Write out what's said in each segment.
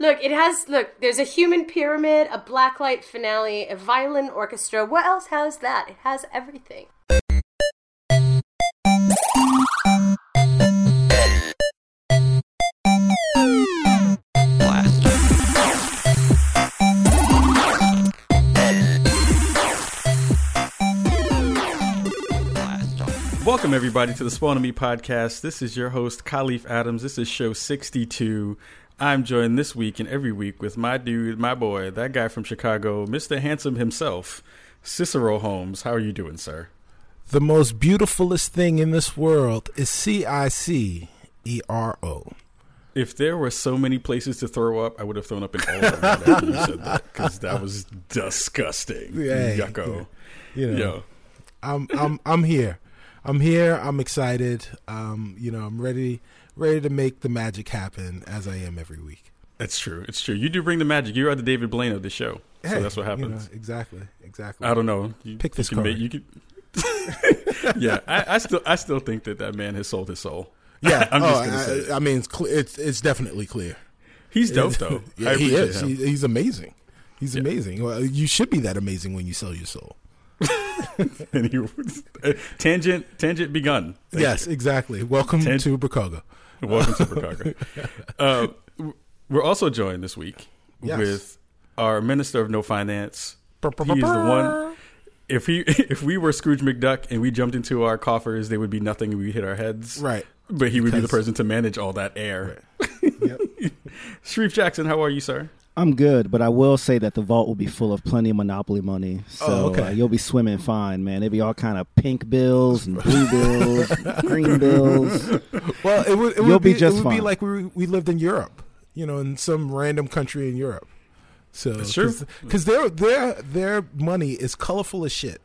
Look, it has. Look, there's a human pyramid, a blacklight finale, a violin orchestra. What else has that? It has everything. Welcome, everybody, to the Spawn Me podcast. This is your host, Kahlief Adams. This is show 62. I'm joined this week and every week with my dude, my boy, that guy from Chicago, Mr. Handsome himself, Cicero Holmes. How are you doing, sir? The most beautifulest thing in this world is C I C E R O. If there were so many places to throw up, I would have thrown up in all of them after you said that because that was disgusting. Hey, Yucko. You know, Yo. I'm I'm I'm here. I'm here. I'm excited. Um, you know, I'm ready ready to make the magic happen as I am every week. That's true. It's true. You do bring the magic. You are the David Blaine of the show. so that's what you know, happens. exactly. Exactly. I don't know. You, Pick this you can card. make- you could, yeah, I, I still, I still think that that man has sold his soul. Yeah. I'm just oh, gonna I, say. I mean, it's, cl- it's it's definitely clear. He's dope though. Yeah, he is. He, he's amazing. He's Yeah. amazing. Well, you should be that amazing when you sell your soul. And he- uh, tangent, tangent begun. Thank yes, exactly. Welcome to Brookago. Welcome to Chicago. uh, we're also joined this week Yes. with our Minister of No Finance. He is the one. If he, if we were Scrooge McDuck and we jumped into our coffers, there would be nothing. and We hit our heads. Right. But he would be the person to manage all that air. Yep. Shareef Jackson, how are you, sir? I'm good, but I will say that the vault will be full of plenty of Monopoly money. So Oh, okay. uh, you'll be swimming fine, man. It'll be all kind of pink bills and blue bills, and green bills. Well, it would, it You'll would be be, just it would be like we we lived in Europe, you know, in some random country in Europe. So That's true. because their their their money is colorful as shit.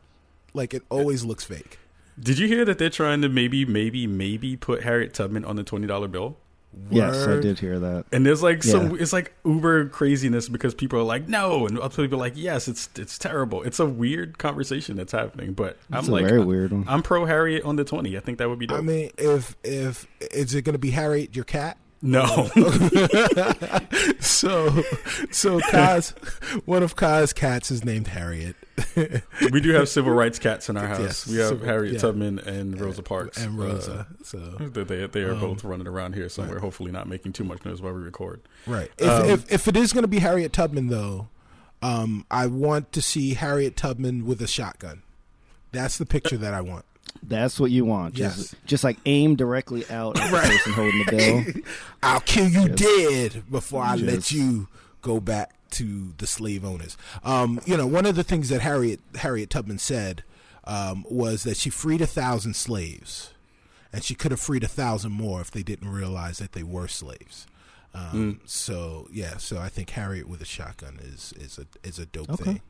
Like it always looks fake. Did you hear that they're trying to maybe, maybe, maybe put Harriet Tubman on the twenty dollar bill? Yes, I did hear that. And there's like some, it's like uber craziness because people are like, no, and other people are like, yes, it's it's terrible. It's a weird conversation that's happening. But I'm a like, very I'm, weird one. I'm pro Harriet on the twenty. I think that would be dope. I mean, if if is it going to be Harriet your cat? no, So so Kaz, one of Kaz cats is named Harriet we do have civil rights cats in our house. Yes, we have civil- Harriet yeah. Tubman and Rosa Parks and Uh, Rosa. so they they, they are Um, both running around here somewhere. Hopefully, not making too much noise while we record. Right. If, Um, if if it is going to be Harriet Tubman, though, um, I want to see Harriet Tubman with a shotgun. That's the picture that I want. That's what you want. Just, Yes. just like aim directly out at the person holding the bill. I'll kill you Yes. dead before I let you go back to the slave owners. Um, you know, one of the things that Harriet Harriet Tubman said um, was that she freed a thousand slaves, and she could have freed a thousand more if they didn't realize that they were slaves. Um, So yeah, so I think Harriet with a shotgun is is a is a dope Okay. thing.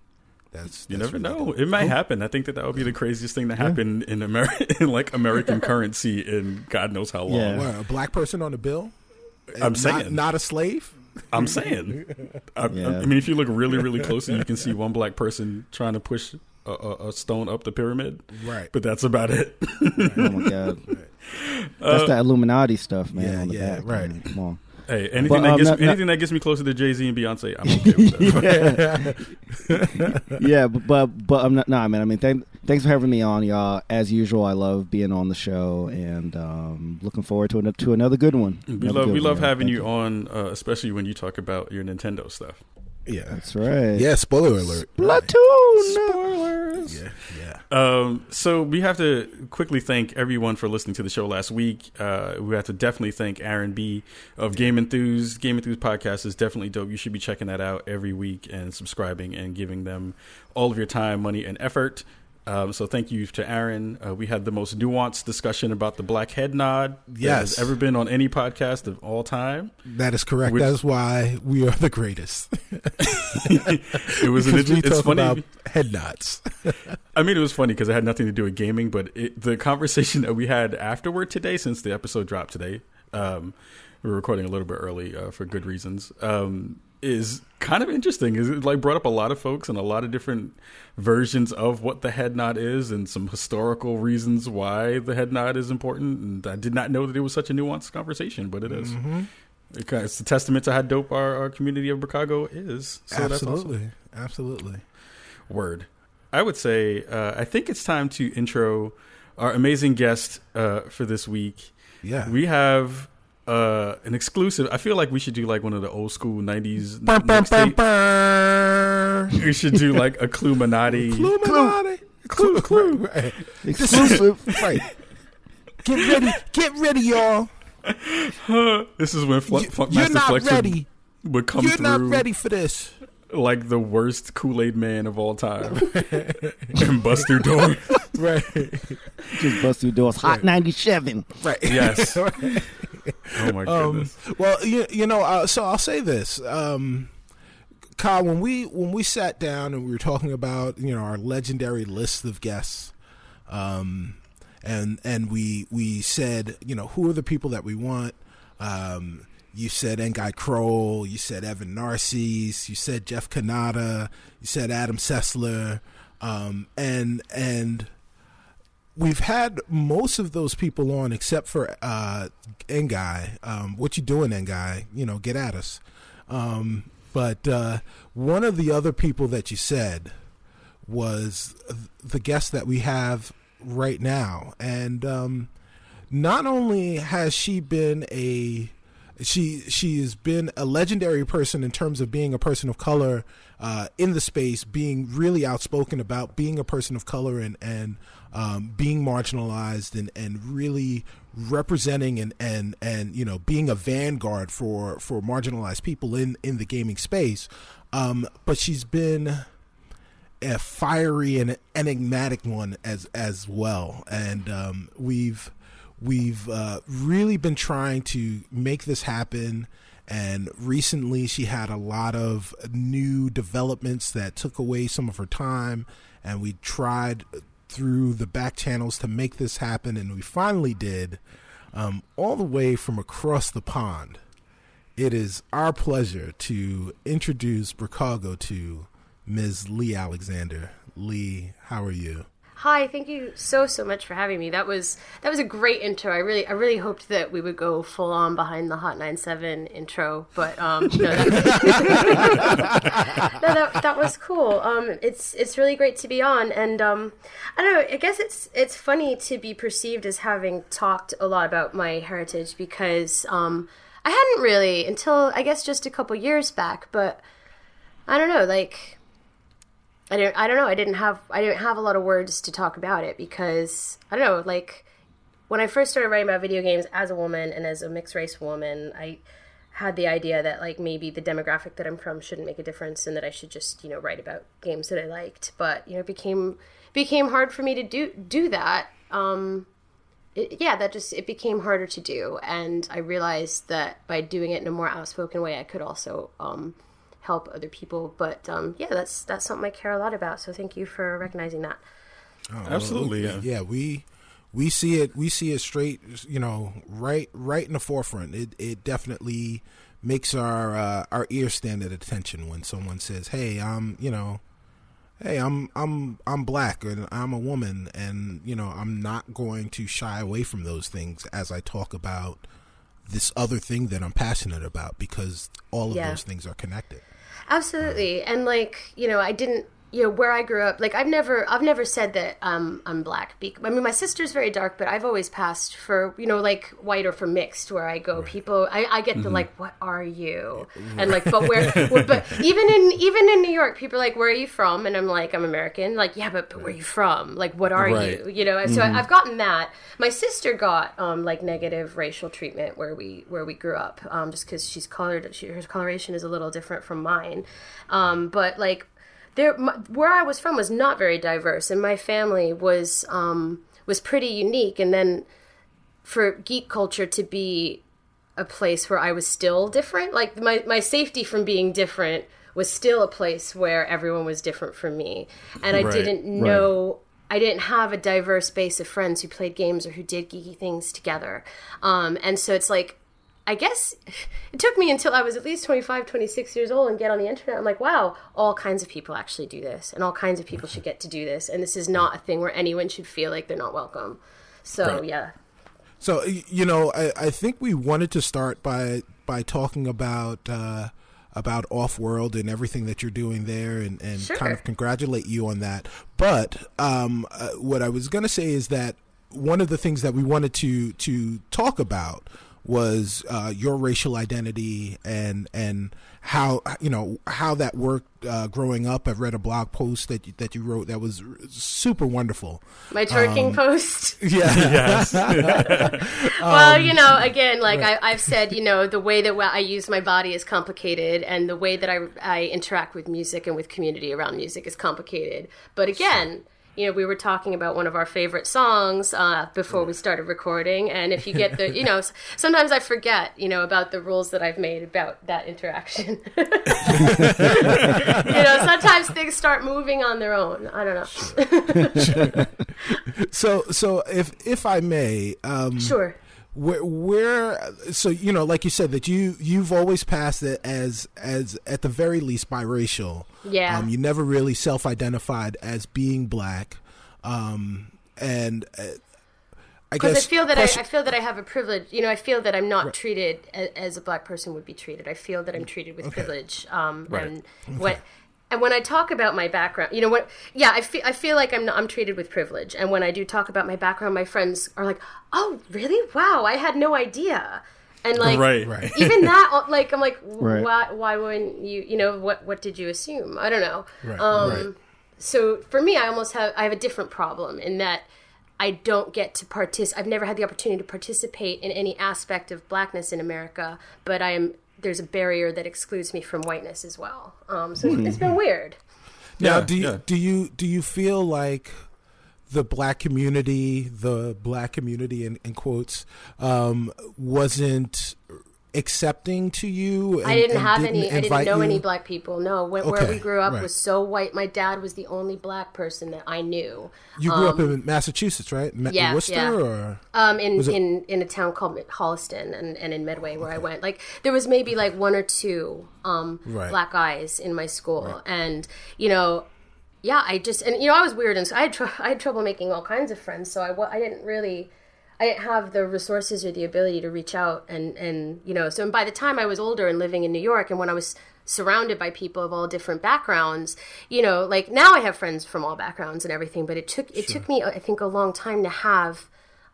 That's, You that's never really know. dope. It might happen. I think that that would be the craziest thing to happen in America, in like American currency in God knows how long. Yeah. What, a black person on a bill? I'm Not- saying. not a slave. I'm saying. I, Yeah. I mean, if you look really, really closely, you can see one black person trying to push a, a, a stone up the pyramid, Right. but that's about it. Oh my god, that's that Illuminati stuff, man. Uh, yeah, on the yeah, back, right. man. Come on. Hey, anything But, that um, gets not- me, anything that gets me closer to Jay Z and Beyonce, I'm okay with that. yeah, but but, but I'm not. Nah, man. I mean, thank, thanks for having me on, y'all. As usual, I love being on the show, and um, looking forward to an, to another good one. We Another love we love y'all. having Thank you on, uh, especially when you talk about your Nintendo stuff. Yeah. That's right. Yeah. Spoiler alert. Splatoon. Spoilers. Yeah. Yeah. Um, so we have to quickly thank everyone for listening to the show last week. Uh, we have to definitely thank Aaron B of Game Enthused. Game Enthused podcast is definitely dope. You should be checking that out every week and subscribing and giving them all of your time, money, and effort. Um, so thank you to Aaron. Uh, we had the most nuanced discussion about the black head nod that Yes. has ever been on any podcast of all time. That is correct. Which- that is why we are the greatest. It was an, it's funny. about head nods. I mean, it was funny because it had nothing to do with gaming, but it, the conversation that we had afterward today, since the episode dropped today, um, we were recording a little bit early uh, for good reasons, um, is kind of interesting. Is it like brought up a lot of folks and a lot of different versions of what the head nod is, and some historical reasons why the head nod is important. And I did not know that it was such a nuanced conversation, but it is. Because it's a testament to how dope our, our community of Brookago is. So absolutely, awesome. absolutely. Word. I would say uh, I think it's time to intro our amazing guest uh, for this week. Yeah, We have uh, an exclusive. I feel like we should do like one of the old school '90s. Bum, bum, bum, mixtape. bum. We should do like a Cluminati. Illuminati. Clue, clue. Exclusive. right. Get ready, get ready, y'all. This is when Fl- You- Funk You're Master not Flex would- ready. would come You're through not ready for this. like the worst Kool Aid man of all time and bust through doors. Right, Just bust through doors. Hot 97. right. Yes. Oh my Um, goodness. well, you, you know, uh, so I'll say this, um, Kyle. When we when we sat down and we were talking about you know our legendary list of guests, um, and and we we said you know who are the people that we want. Um, you said Ngai Croal, you said Evan Narcisse, you said Jeff Cannata, you said Adam Sessler, um, and and we've had most of those people on except for uh Ngai. Um what you doing, Ngai? You know, get at us. Um but uh one of the other people that you said was the guest that we have right now. And um not only has she been a she she has been a legendary person in terms of being a person of color uh, in the space, being really outspoken about being a person of color and and um, being marginalized and and really representing and and and you know being a vanguard for for marginalized people in in the gaming space. Um, but she's been a fiery and enigmatic one as as well, and um, we've we've uh, really been trying to make this happen. And recently, she had a lot of new developments that took away some of her time, and we tried through the back channels to make this happen, and we finally did, um, all the way from across the pond. It is our pleasure to introduce Brookago to Ms. Leigh Alexander. Leigh, how are you? Hi, thank you so so much for having me. That was that was a great intro. I really I really hoped that we would go full on behind the Hot 97 intro, but um no, that, no, that, that was cool. Um it's it's really great to be on and um I don't know, I guess it's it's funny to be perceived as having talked a lot about my heritage because um I hadn't really until I guess just a couple years back, but I don't know, like I don't I don't know. I didn't have I didn't have a lot of words to talk about it because I don't know, like when I first started writing about video games as a woman and as a mixed race woman, I had the idea that like maybe the demographic that I'm from shouldn't make a difference and that I should just, you know, write about games that I liked. But, you know, it became became hard for me to do do that. Um it, yeah, that just it became harder to do and I realized that by doing it in a more outspoken way I could also um help other people. But um, yeah, that's that's something I care a lot about. So thank you for recognizing that. Oh, Absolutely, well, yeah. yeah. We we see it. We see it straight. You know, right, right in the forefront. It it definitely makes our uh, our ears stand at attention when someone says, "Hey, I'm," you know, "Hey, I'm I'm I'm black and I'm a woman," and you know, I'm not going to shy away from those things as I talk about this other thing that I'm passionate about because all of Yeah. those things are connected. Absolutely, and like you know, I didn't. You know where I grew up. Like I've never, I've never said that um, I'm black. Be- I mean, my sister's very dark, but I've always passed for you know like white or for mixed. Where I go, people, I, I get the like, what are you? And like, but where? but even in even in New York, people are like, where are you from? And I'm like, I'm American. Like, yeah, but, but where are you from? Like, what are Right. you? You know. So I, I've gotten that. My sister got um, like negative racial treatment where we where we grew up, um, just because she's colored. She, her coloration is a little different from mine. Um, but like there, my, where I was from was not very diverse, and my family was um, was pretty unique. And then for geek culture to be a place where I was still different, like my my safety from being different was still a place where everyone was different from me, and I Right, didn't right. know. I didn't have a diverse base of friends who played games or who did geeky things together. Um, and so it's like, I guess it took me until I was at least 25, 26 years old and get on the internet. I'm like, wow, all kinds of people actually do this, and all kinds of people should get to do this. And this is not a thing where anyone should feel like they're not welcome. So, Right. yeah. So you know, I, I think we wanted to start by by talking about uh, about Offworld and everything that you're doing there, and, and Sure. kind of congratulate you on that. But um, uh, what I was going to say is that one of the things that we wanted to to talk about was uh, your racial identity and and how you know how that worked uh, growing up. I've read a blog post that you, that you wrote that was super wonderful. My twerking Um, post. Yeah, yes. well, you know, again, like I, I've said, you know, the way that I use my body is complicated, and the way that I, I interact with music and with community around music is complicated. But again, you know, we were talking about one of our favorite songs uh, before we started recording, and if you get the, you know, sometimes I forget, you know, about the rules that I've made about that interaction. you know, sometimes things start moving on their own. I don't know. So so if if I may, um, Sure. Where where so you know like you said that you you've always passed it as as at the very least biracial Yeah. um you never really self-identified as being black um and uh, i because guess I feel that I, I feel that I have a privilege. You know, I feel that I'm not treated as, as a black person would be treated. I feel that I'm treated with privilege. Um, Right. And when and when I talk about my background, you know what? Yeah, I feel I feel like I'm not, I'm treated with privilege. And when I do talk about my background, my friends are like, "Oh, really? Wow, I had no idea." And like, right. Right. even that, like, I'm like, Right. why? Why wouldn't you? You know, what? What did you assume? I don't know. Right, um, right. so for me i almost have i have a different problem in that i don't get to participate i've never had the opportunity to participate in any aspect of blackness in america but i am there's a barrier that excludes me from whiteness as well. Um, so it's been weird. Now Yeah, do you yeah. do you do you feel like the black community the black community in, in quotes um wasn't accepting to you and, i didn't have any i didn't know you? any black people no where Okay, we grew up right. was so white my dad was the only black person that i knew You grew up in Massachusetts, right? Ma- Um, yeah, Worcester, yeah. or um, in, it- in in a town called Holliston and, and in Medway where I went. Like there was maybe like one or two um, Right. black eyes in my school, and you know, yeah, I just and you know I was weird and so I had tr- I had trouble making all kinds of friends, so I I didn't really. I didn't have the resources or the ability to reach out and, and you know so and by the time I was older and living in New York and when I was surrounded by people of all different backgrounds you know like now I have friends from all backgrounds and everything but it took it took me I think a long time to have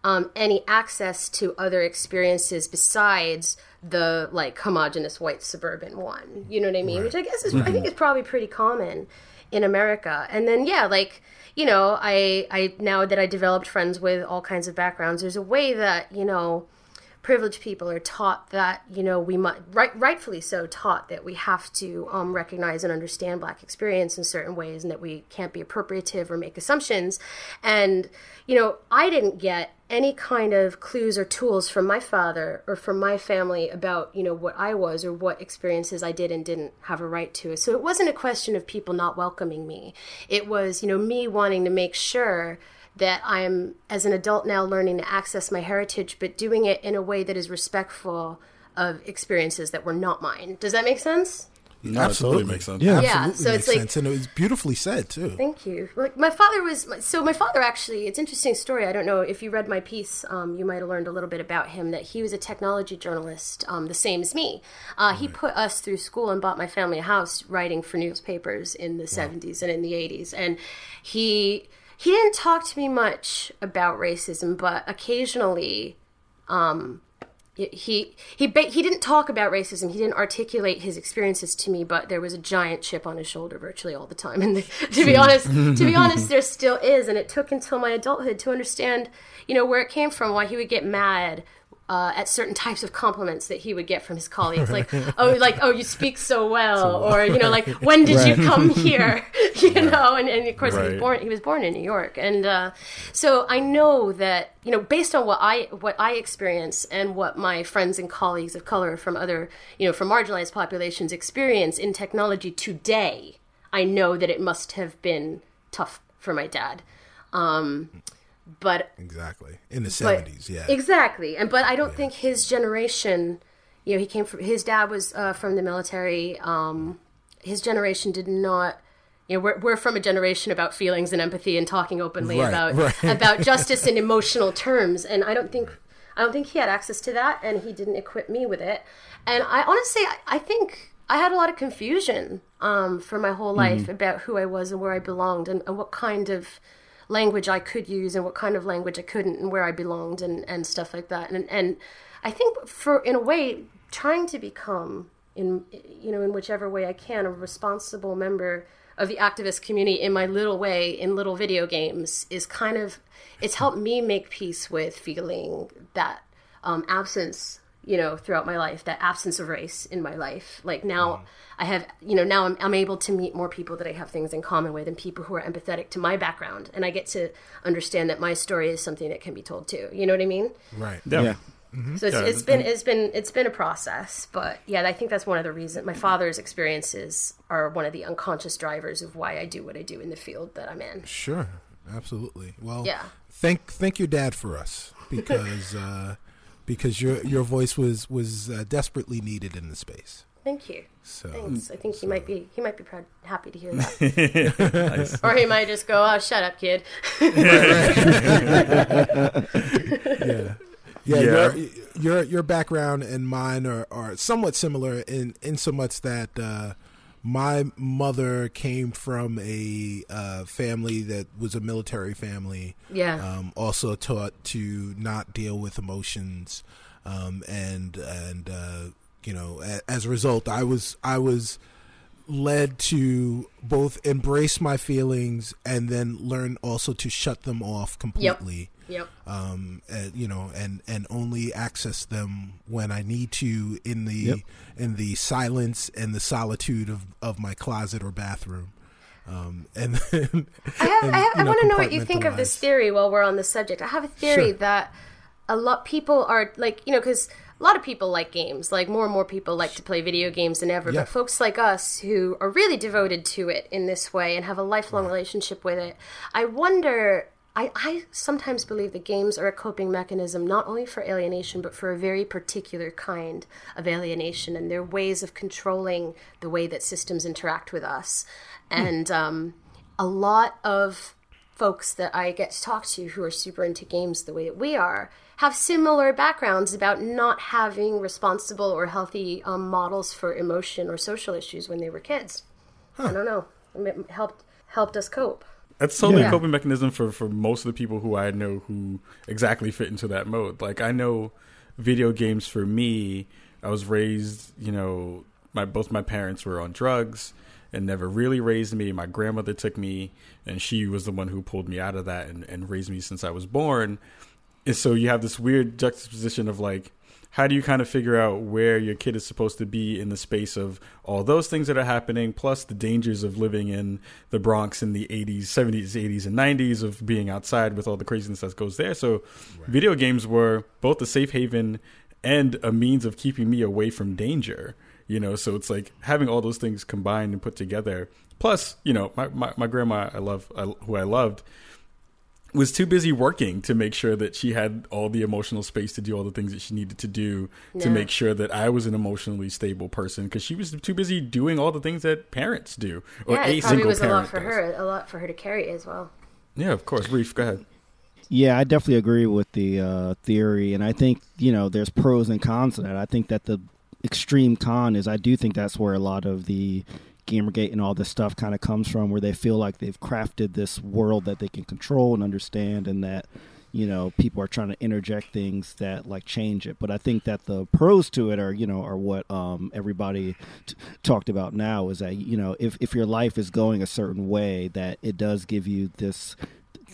um, any access to other experiences besides the like homogenous white suburban one. You know what I mean? Which I guess is I think is probably pretty common in America. And then yeah, like you know, I I now that I developed friends with all kinds of backgrounds, there's a way that you know privileged people are taught that you know we might right, rightfully so taught that we have to um, recognize and understand black experience in certain ways and that we can't be appropriative or make assumptions and you know i didn't get any kind of clues or tools from my father or from my family about you know what i was or what experiences i did and didn't have a right to so it wasn't a question of people not welcoming me it was you know me wanting to make sure that I'm, as an adult now, learning to access my heritage, but doing it in a way that is respectful of experiences that were not mine. Does that make sense? No, it totally makes sense. Yeah. Yeah, absolutely so makes it's like- sense, and it was beautifully said too. Thank you. Like my father was, so my father actually, it's an interesting story. I don't know if you read my piece, um, you might have learned a little bit about him. That he was a technology journalist, um, the same as me. Uh, He put us through school and bought my family a house, writing for newspapers in the '70s and in the '80s. And he he didn't talk to me much about racism, but occasionally he he he didn't talk about racism. He didn't articulate his experiences to me, but there was a giant chip on his shoulder virtually all the time. And to be hmm. honest, to be honest, there still is. And it took until my adulthood to understand, you know, where it came from, why he would get mad. Uh, at certain types of compliments that he would get from his colleagues, like "oh, like oh, you speak so well," or you know, like "when did you come here?" you know, and, and of course he was born he was born in New York, and uh, so I know that you know based on what I what I experience and what my friends and colleagues of color from other you know from marginalized populations experience in technology today, I know that it must have been tough for my dad. Um, but Exactly in the seventies, yeah. exactly and but i don't think his generation you know he came from his dad was uh, from the military um his generation did not you know we're, we're from a generation about feelings and empathy and talking openly Right, about right. about justice in emotional terms and i don't think I don't think he had access to that, and he didn't equip me with it. And I honestly, I, I think I had a lot of confusion um, for my whole life mm-hmm. about who I was and where I belonged, and, and, what kind of language I could use and what kind of language I couldn't, and where I belonged, and, and stuff like that. And and I think for in a way, trying to become in you know in whichever way I can a responsible member of the activist community in my little way in little video games is kind of it's helped me make peace with feeling that um, absence you know throughout my life that absence of race in my life like now mm. i have you know now I'm, I'm able to meet more people that i have things in common with and people who are empathetic to my background and i get to understand that my story is something that can be told too you know what i mean right yeah, yeah. Mm-hmm. So it's, yeah, it's been it's been it's been a process, but yeah, I think that's one of the reasons. My father's experiences are one of the unconscious drivers of why I do what I do in the field that I'm in. Sure, absolutely. Well, yeah. Thank thank your dad for us because uh, because your your voice was was uh, desperately needed in the space. Thank you. So, Thanks. I think so. he might be he might be proud, happy to hear that. nice. Or he might just go, "Oh, shut up, kid." yeah. Yeah, yeah. Your, your your background and mine are, are somewhat similar in in so much that uh, my mother came from a uh, family that was a military family. Yeah. Um, also taught to not deal with emotions, um, and and uh, you know, a, as a result, I was I was led to both embrace my feelings and then learn also to shut them off completely. Yep Yep. Um, and, you know, and and only access them when I need to in the yep. in the silence and the solitude of of my closet or bathroom. Um, and then, I, have, and, I, I want to know what you think of this theory while we're on the subject. I have a theory sure. that a lot people are like, you know, because a lot of people like games. Like more and more people like to play video games than ever. Yeah. But folks like us who are really devoted to it in this way and have a lifelong right. relationship with it, I wonder I, I sometimes believe that games are a coping mechanism not only for alienation but for a very particular kind of alienation and they're ways of controlling the way that systems interact with us hmm. and um, a lot of folks that i get to talk to who are super into games the way that we are have similar backgrounds about not having responsible or healthy um, models for emotion or social issues when they were kids huh. i don't know it helped helped us cope that's totally yeah. a coping mechanism for, for most of the people who I know who exactly fit into that mode. Like I know video games for me, I was raised, you know, my both my parents were on drugs and never really raised me. My grandmother took me and she was the one who pulled me out of that and, and raised me since I was born. And so you have this weird juxtaposition of like how do you kind of figure out where your kid is supposed to be in the space of all those things that are happening, plus the dangers of living in the Bronx in the 80s, 70s, 80s, and 90s, of being outside with all the craziness that goes there. So, right. video games were both a safe haven and a means of keeping me away from danger. You know, so it's like having all those things combined and put together. Plus, you know, my, my, my grandma, I love, I, who I loved, was too busy working to make sure that she had all the emotional space to do all the things that she needed to do yeah. to make sure that I was an emotionally stable person because she was too busy doing all the things that parents do or yeah, a it probably was a lot for does. her a lot for her to carry as well yeah of course reef go ahead yeah i definitely agree with the uh, theory and i think you know there's pros and cons to that i think that the extreme con is i do think that's where a lot of the Gamergate and all this stuff kind of comes from, where they feel like they've crafted this world that they can control and understand, and that you know people are trying to interject things that like change it. But I think that the pros to it are you know are what um, everybody t- talked about now is that you know if if your life is going a certain way, that it does give you this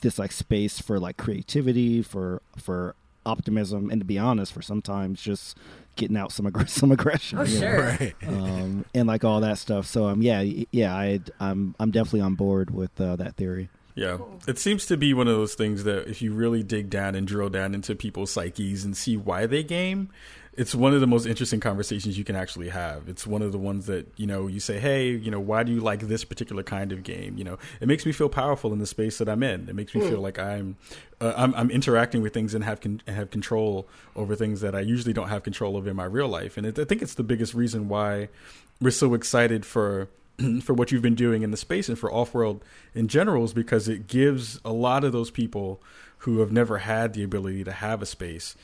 this like space for like creativity for for optimism and to be honest for sometimes just getting out some aggr- some aggression. Oh, sure. Right. Um, and like all that stuff. So um, yeah, yeah, I I'm I'm definitely on board with uh, that theory. Yeah, it seems to be one of those things that if you really dig down and drill down into people's psyches and see why they game, it's one of the most interesting conversations you can actually have. It's one of the ones that you know you say, "Hey, you know, why do you like this particular kind of game?" You know, it makes me feel powerful in the space that I'm in. It makes me mm. feel like I'm, uh, I'm, I'm interacting with things and have con- have control over things that I usually don't have control of in my real life. And it, I think it's the biggest reason why we're so excited for for what you've been doing in the space and for Offworld in general is because it gives a lot of those people who have never had the ability to have a space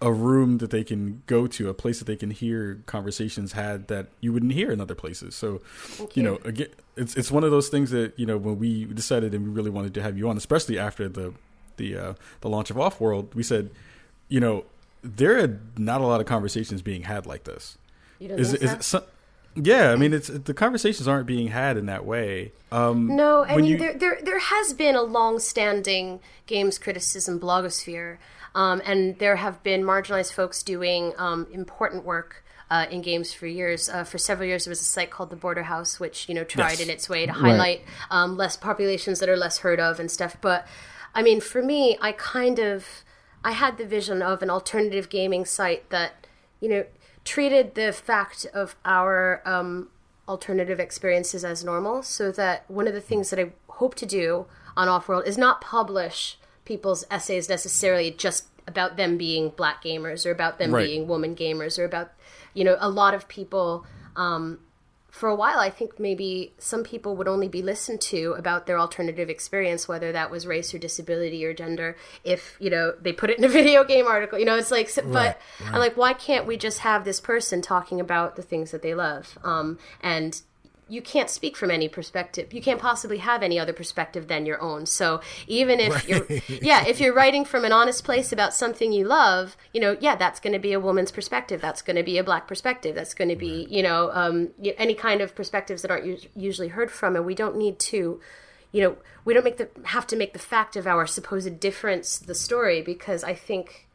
a room that they can go to, a place that they can hear conversations had that you wouldn't hear in other places. So, you. you. know, again, it's it's one of those things that you know when we decided and we really wanted to have you on, especially after the the uh, the launch of Offworld, we said, you know, there are not a lot of conversations being had like this. You is, is it yeah, I mean, it's the conversations aren't being had in that way. Um, no, I mean, you... there, there there has been a long-standing games criticism blogosphere, um, and there have been marginalized folks doing um, important work. Uh, in games for years. Uh, for several years, there was a site called the Border House, which you know tried yes. in its way to highlight right. um, less populations that are less heard of and stuff. But I mean, for me, I kind of I had the vision of an alternative gaming site that you know treated the fact of our um, alternative experiences as normal so that one of the things that I hope to do on Offworld is not publish people's essays necessarily just about them being black gamers or about them right. being woman gamers or about you know a lot of people um, for a while, I think maybe some people would only be listened to about their alternative experience, whether that was race or disability or gender, if, you know, they put it in a video game article. You know, it's like, but right, right. I'm like, why can't we just have this person talking about the things that they love? Um, and you can't speak from any perspective. You can't possibly have any other perspective than your own. So even if right. you're, yeah, if you're writing from an honest place about something you love, you know, yeah, that's going to be a woman's perspective. That's going to be a black perspective. That's going to be, right. you know, um, any kind of perspectives that aren't usually heard from. And we don't need to, you know, we don't make the have to make the fact of our supposed difference the story because I think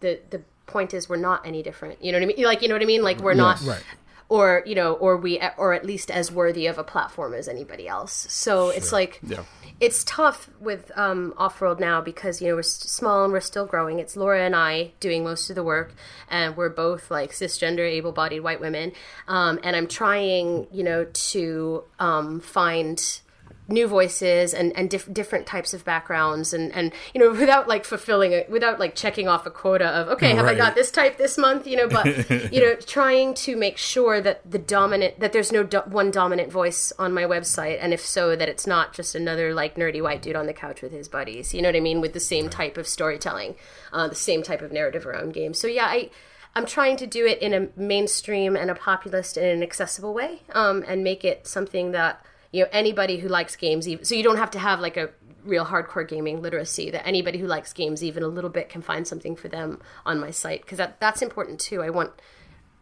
the the point is we're not any different. You know what I mean? Like you know what I mean? Like we're yes. not right or you know or we or at least as worthy of a platform as anybody else so sure. it's like yeah. it's tough with um, Offworld now because you know we're small and we're still growing it's laura and i doing most of the work and we're both like cisgender able-bodied white women um, and i'm trying you know to um, find new voices and and diff- different types of backgrounds and and you know without like fulfilling it without like checking off a quota of okay have right. I got this type this month? You know but you know trying to make sure that the dominant that there's no do- one dominant voice on my website and if so that it's not just another like nerdy white dude on the couch with his buddies. You know what I mean? With the same type of storytelling uh, the same type of narrative around games. So yeah I I'm trying to do it in a mainstream and a populist and an accessible way um, and make it something that you know anybody who likes games even so you don't have to have like a real hardcore gaming literacy that anybody who likes games even a little bit can find something for them on my site because that, that's important too. I want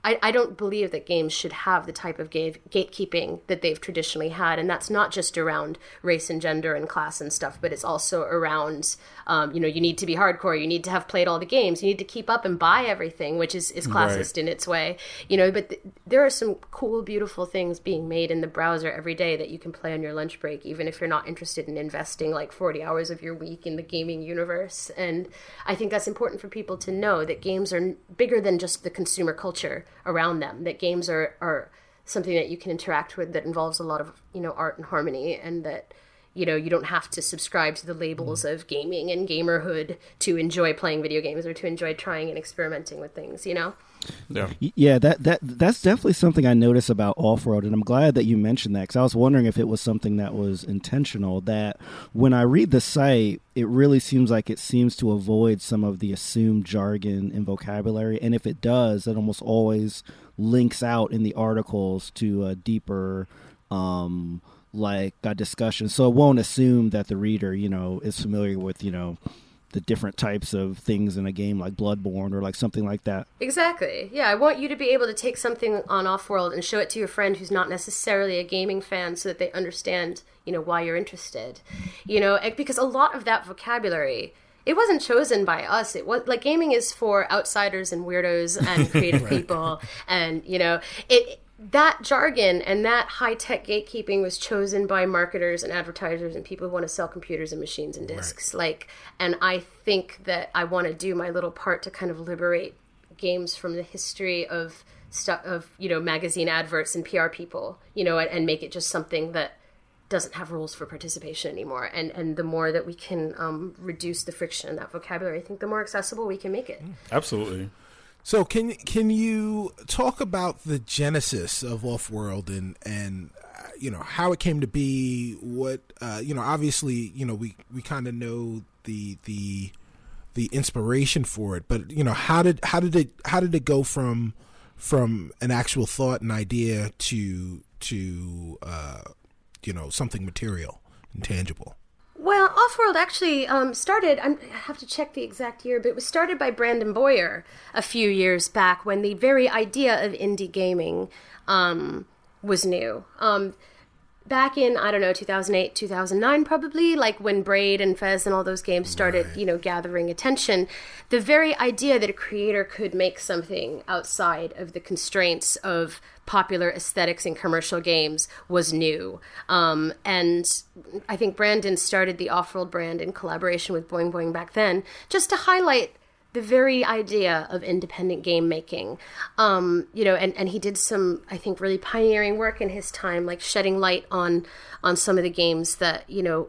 I, I don't believe that games should have the type of gate, gatekeeping that they've traditionally had. And that's not just around race and gender and class and stuff, but it's also around, um, you know, you need to be hardcore, you need to have played all the games, you need to keep up and buy everything, which is, is classist right. in its way, you know. But th- there are some cool, beautiful things being made in the browser every day that you can play on your lunch break, even if you're not interested in investing like 40 hours of your week in the gaming universe. And I think that's important for people to know that games are bigger than just the consumer culture around them that games are are something that you can interact with that involves a lot of you know art and harmony and that you know you don't have to subscribe to the labels mm-hmm. of gaming and gamerhood to enjoy playing video games or to enjoy trying and experimenting with things you know yeah. Yeah that that that's definitely something i notice about Offworld, and i'm glad that you mentioned that because i was wondering if it was something that was intentional that when i read the site it really seems like it seems to avoid some of the assumed jargon and vocabulary and if it does it almost always links out in the articles to a deeper um like a discussion. So it won't assume that the reader you know is familiar with you know the different types of things in a game like bloodborne or like something like that. Exactly. Yeah i want you to be able to take something on Offworld and show it to your friend who's not necessarily a gaming fan so that they understand you know why you're interested. You know because a lot of that vocabulary it wasn't chosen by us. It was like gaming is for outsiders and weirdos and creative right. people and you know it that jargon and that high tech gatekeeping was chosen by marketers and advertisers and people who want to sell computers and machines and discs. Right. Like, and I think that I want to do my little part to kind of liberate games from the history of stuff of you know magazine adverts and PR people, you know, and, and, make it just something that doesn't have rules for participation anymore. And and the more that we can um, reduce the friction in that vocabulary, I think the more accessible we can make it. Absolutely. So can can you talk about the genesis of Offworld and and uh, you know how it came to be? What uh, you know, obviously, you know we we kind of know the the the inspiration for it. But you know, how did how did it how did it go from from an actual thought and idea to to uh, you know something material and tangible? Well, Offworld actually um, started, I'm, i have to check the exact year, but it was started by Brandon Boyer a few years back when the very idea of indie gaming um, was new. Um, back in I don't know 2008 2009 probably like when Braid and Fez and all those games started right. you know gathering attention the very idea that a creator could make something outside of the constraints of popular aesthetics in commercial games was new um, and I think Brandon started the Offworld brand in collaboration with Boing Boing back then just to highlight the very idea of independent game making. Um, you know, and, and he did some, I think, really pioneering work in his time, like shedding light on on some of the games that, you know,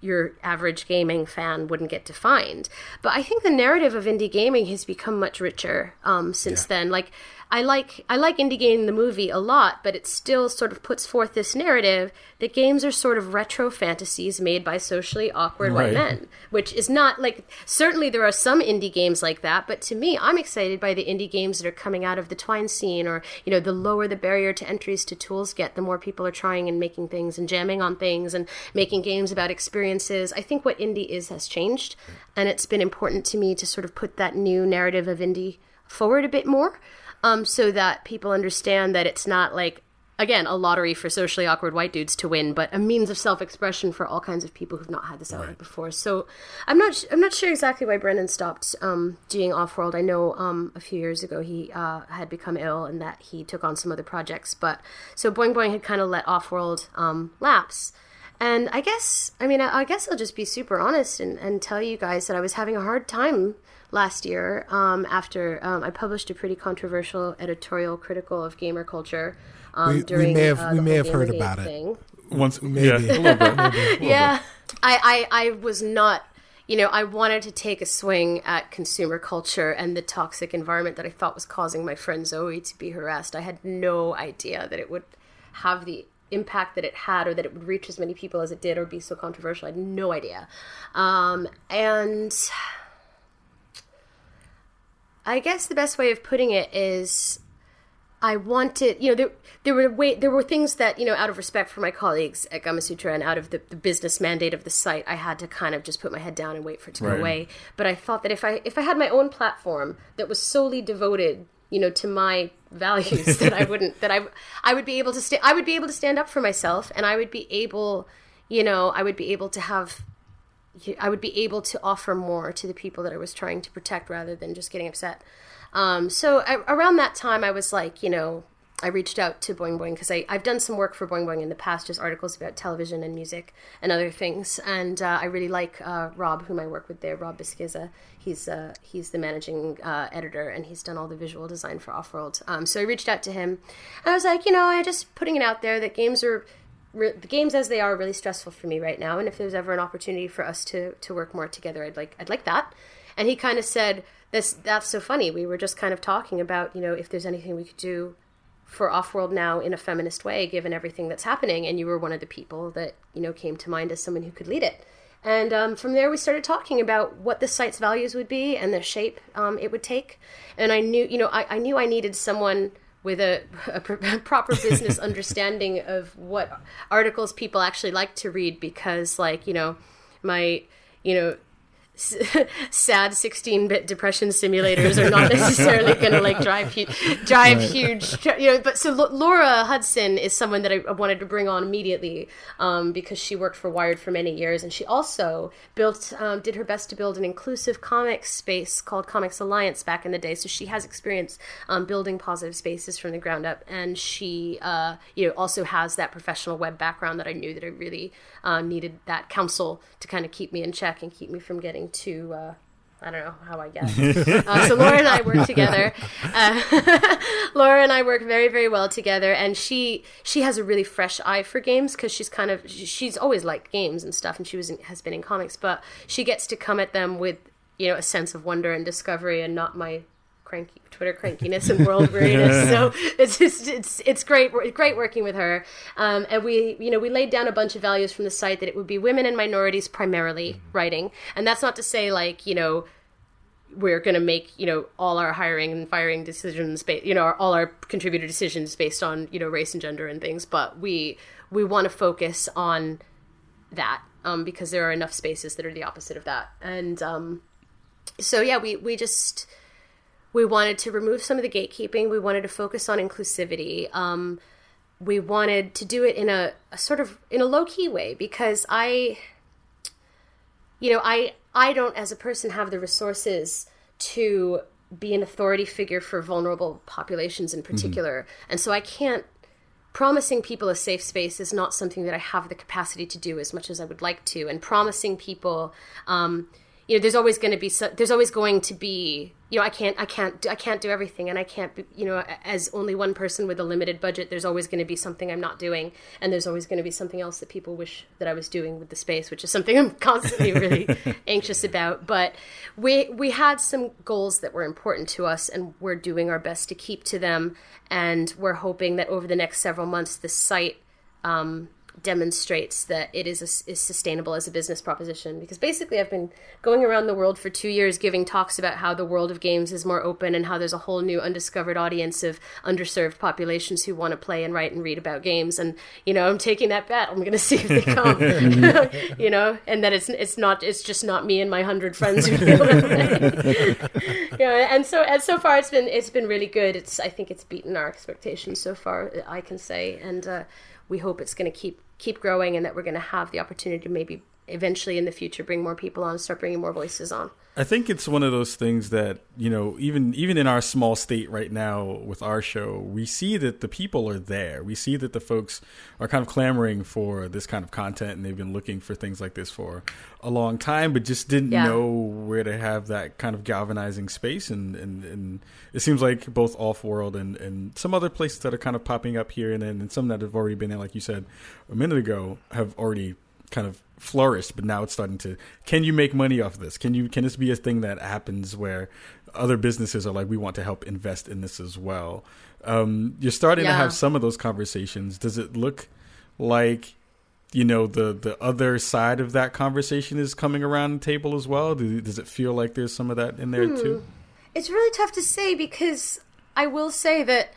your average gaming fan wouldn't get to find. But I think the narrative of indie gaming has become much richer um, since yeah. then. Like I like I like indie game the movie a lot, but it still sort of puts forth this narrative that games are sort of retro fantasies made by socially awkward right. white men, which is not like certainly there are some indie games like that, but to me, I'm excited by the indie games that are coming out of the Twine scene, or you know, the lower the barrier to entries to tools get, the more people are trying and making things and jamming on things and making games about experiences. I think what indie is has changed, and it's been important to me to sort of put that new narrative of indie forward a bit more um, so that people understand that it's not like again a lottery for socially awkward white dudes to win, but a means of self-expression for all kinds of people who've not had this outlet right. before. So I'm not I'm not sure exactly why Brandon stopped um, doing Offworld. I know um, a few years ago he uh, had become ill and that he took on some other projects, but so Boing Boing had kind of let Offworld um, lapse. And I guess, I mean, I, I guess I'll just be super honest and, and tell you guys that I was having a hard time last year um, after um, I published a pretty controversial editorial critical of gamer culture. Um, we, during, we may have, uh, we may have heard about thing. it. Once, maybe. yeah, a little bit. Maybe, a little yeah, bit. I, I, I was not you know, I wanted to take a swing at consumer culture and the toxic environment that I thought was causing my friend Zoe to be harassed. I had no idea that it would have the impact that it had or that it would reach as many people as it did or be so controversial. I had no idea. Um, and I guess the best way of putting it is I wanted, you know, there there were way, there were things that you know, out of respect for my colleagues at Gamasutra and out of the, the, business mandate of the site, I had to kind of just put my head down and wait for it to right. go away. But I thought that if I if I had my own platform that was solely devoted, you know, to my values, that I wouldn't that I I would be able to st- I would be able to stand up for myself, and I would be able, you know, I would be able to have I would be able to offer more to the people that I was trying to protect rather than just getting upset. Um, so I, around that time, I was like, you know, I reached out to Boing Boing because I've done some work for Boing Boing in the past, just articles about television and music and other things. And uh, I really like uh, Rob, whom I work with there, Rob Beschizza. He's uh, he's the managing uh, editor and he's done all the visual design for Offworld. Um, so I reached out to him. and I was like, you know, I'm just putting it out there that games are re- the games as they are really stressful for me right now and if there's ever an opportunity for us to to work more together i'd like i'd like that. And he kind of said this that's so funny. We were just kind of talking about you know if there's anything we could do for offworld now in a feminist way given everything that's happening and you were one of the people that you know came to mind as someone who could lead it. And um, from there we started talking about what the site's values would be and the shape um, it would take. And i knew you know I, I knew i needed someone with a, a, proper business understanding of what articles people actually like to read because like you know my you know sad 16-bit depression simulators are not necessarily going to like drive hu- drive right. huge you know but so L- Laura Hudson is someone that I wanted to bring on immediately um, because she worked for Wired for many years and she also built um, did her best to build an inclusive comics space called Comics Alliance back in the day so she has experience um, building positive spaces from the ground up and she uh, you know also has that professional web background that I knew that I really uh, needed that counsel to kind of keep me in check and keep me from getting to uh, I don't know how I guess. uh, so Laura and I work together. Uh, Laura and I work very, very well together, and she she has a really fresh eye for games because she's kind of she's always liked games and stuff, and she was in, has been in comics, but she gets to come at them with you know a sense of wonder and discovery, and not my cranky Twitter crankiness and world weariness. so it's just it's it's great great working with her. Um, and we you know we laid down a bunch of values from the site that it would be women and minorities primarily mm-hmm. writing, and that's not to say like you know we're going to make you know all our hiring and firing decisions based you know all our contributor decisions based on you know race and gender and things but we we want to focus on that um, because there are enough spaces that are the opposite of that and um, so yeah we we just we wanted to remove some of the gatekeeping we wanted to focus on inclusivity um, we wanted to do it in a, a sort of in a low-key way because i you know i I don't, as a person, have the resources to be an authority figure for vulnerable populations in particular. Mm-hmm. And so I can't, promising people a safe space is not something that I have the capacity to do as much as I would like to. And promising people, um, you know, there's always going to be, so, there's always going to be you know i can't i can't i can't do everything and i can't be, you know as only one person with a limited budget there's always going to be something i'm not doing and there's always going to be something else that people wish that i was doing with the space which is something i'm constantly really anxious about but we we had some goals that were important to us and we're doing our best to keep to them and we're hoping that over the next several months the site um, demonstrates that it is, a, is sustainable as a business proposition. Because basically, I've been going around the world for two years giving talks about how the world of games is more open and how there's a whole new undiscovered audience of underserved populations who want to play and write and read about games. And you know, I'm taking that bet. I'm going to see if they come. you know, and that it's it's not it's just not me and my hundred friends who feel that you know, and so and so far it's been it's been really good. It's I think it's beaten our expectations so far. I can say and. Uh, we hope it's going to keep keep growing and that we're going to have the opportunity to maybe eventually in the future bring more people on start bringing more voices on. I think it's one of those things that you know, even even in our small state right now with our show, we see that the people are there. We see that the folks are kind of clamoring for this kind of content, and they've been looking for things like this for a long time, but just didn't yeah. know where to have that kind of galvanizing space. And and, and it seems like both Offworld and and some other places that are kind of popping up here and then, and some that have already been there, like you said a minute ago, have already kind of flourished, but now it's starting to. Can you make money off of this? Can you? Can this be a thing that happens where other businesses are like, we want to help invest in this as well? Um, you're starting yeah. to have some of those conversations. Does it look like? You know the the other side of that conversation is coming around the table as well. Do, does it feel like there's some of that in there hmm. too? It's really tough to say because I will say that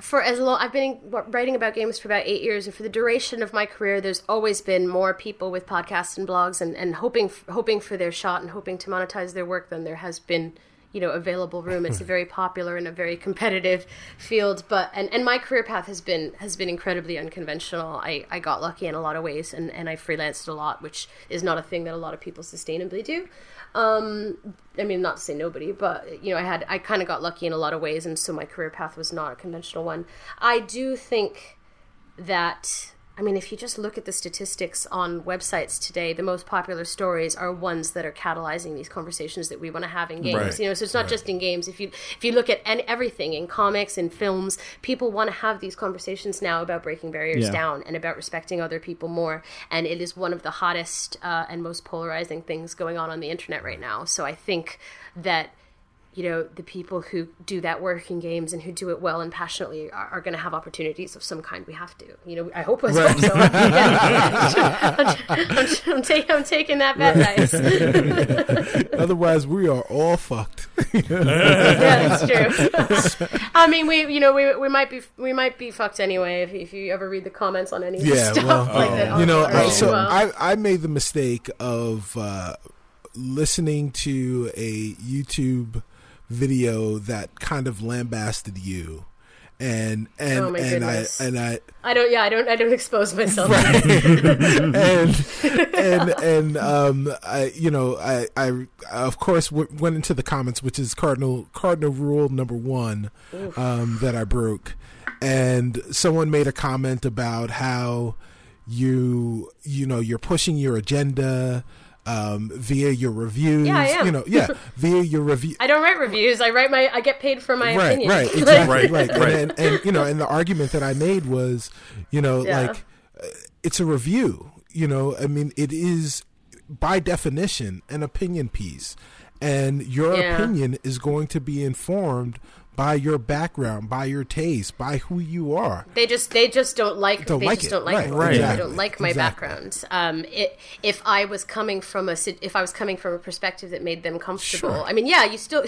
for as long I've been writing about games for about eight years, and for the duration of my career, there's always been more people with podcasts and blogs, and, and hoping hoping for their shot and hoping to monetize their work than there has been, you know, available room. It's a very popular and a very competitive field, but and, and my career path has been has been incredibly unconventional. I, I got lucky in a lot of ways, and, and I freelanced a lot, which is not a thing that a lot of people sustainably do. Um, I mean, not to say nobody, but you know, I had I kind of got lucky in a lot of ways, and so my career path was not a conventional one. I do think that I mean, if you just look at the statistics on websites today, the most popular stories are ones that are catalyzing these conversations that we want to have in games. Right. You know, so it's not right. just in games. If you if you look at any, everything in comics and films, people want to have these conversations now about breaking barriers yeah. down and about respecting other people more. And it is one of the hottest uh, and most polarizing things going on on the internet right now. So I think that you know the people who do that work in games and who do it well and passionately are, are going to have opportunities of some kind. We have to. You know i hope, I right. hope so I'm, I'm, I'm, take, I'm, taking that bet guys otherwise we are all fucked. Yeah that's true. I mean we you know we, we might be we might be fucked anyway if, if you ever read the comments on any yeah, stuff well, like that. you know I, so well. I, I made the mistake of uh, listening to a youtube video that kind of lambasted you and and oh and goodness. I and I I don't yeah I don't I don't expose myself right. and and and um I you know I I of course w- went into the comments which is cardinal cardinal rule number one um that I broke and someone made a comment about how you you know you're pushing your agenda um, via your reviews. Yeah, I am. You know, yeah, via your review. I don't write reviews. I write my. I get paid for my right, opinion. Right, exactly, right, right. right. And, and, and, you know, and the argument that I made was, you know, yeah. like uh, it's a review. You know, I mean, it is by definition an opinion piece, and your yeah. opinion is going to be informed by your background, by your taste, by who you are. They just they just don't like Don't they like just it. don't like Right, right. They Exactly. don't like my Exactly. background. Um, it, if I was coming from a if I was coming from a perspective that made them comfortable. Sure. I mean, yeah, you still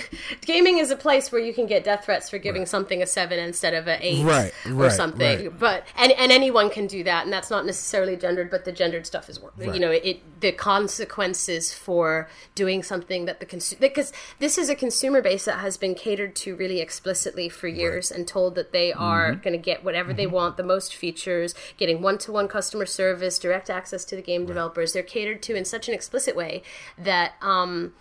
gaming is a place where you can get death threats for giving something a seven instead of an eight Right, or right, something. right. But and and anyone can do that, and that's not necessarily gendered, but the gendered stuff is. You know, it the consequences for doing something that the consumer because this is a consumer base that has been catered to really explicitly for years and told that they are Mm-hmm. going to get whatever they want, the most features, getting one to one customer service, direct access to the game developers. They're catered to in such an explicit way that um,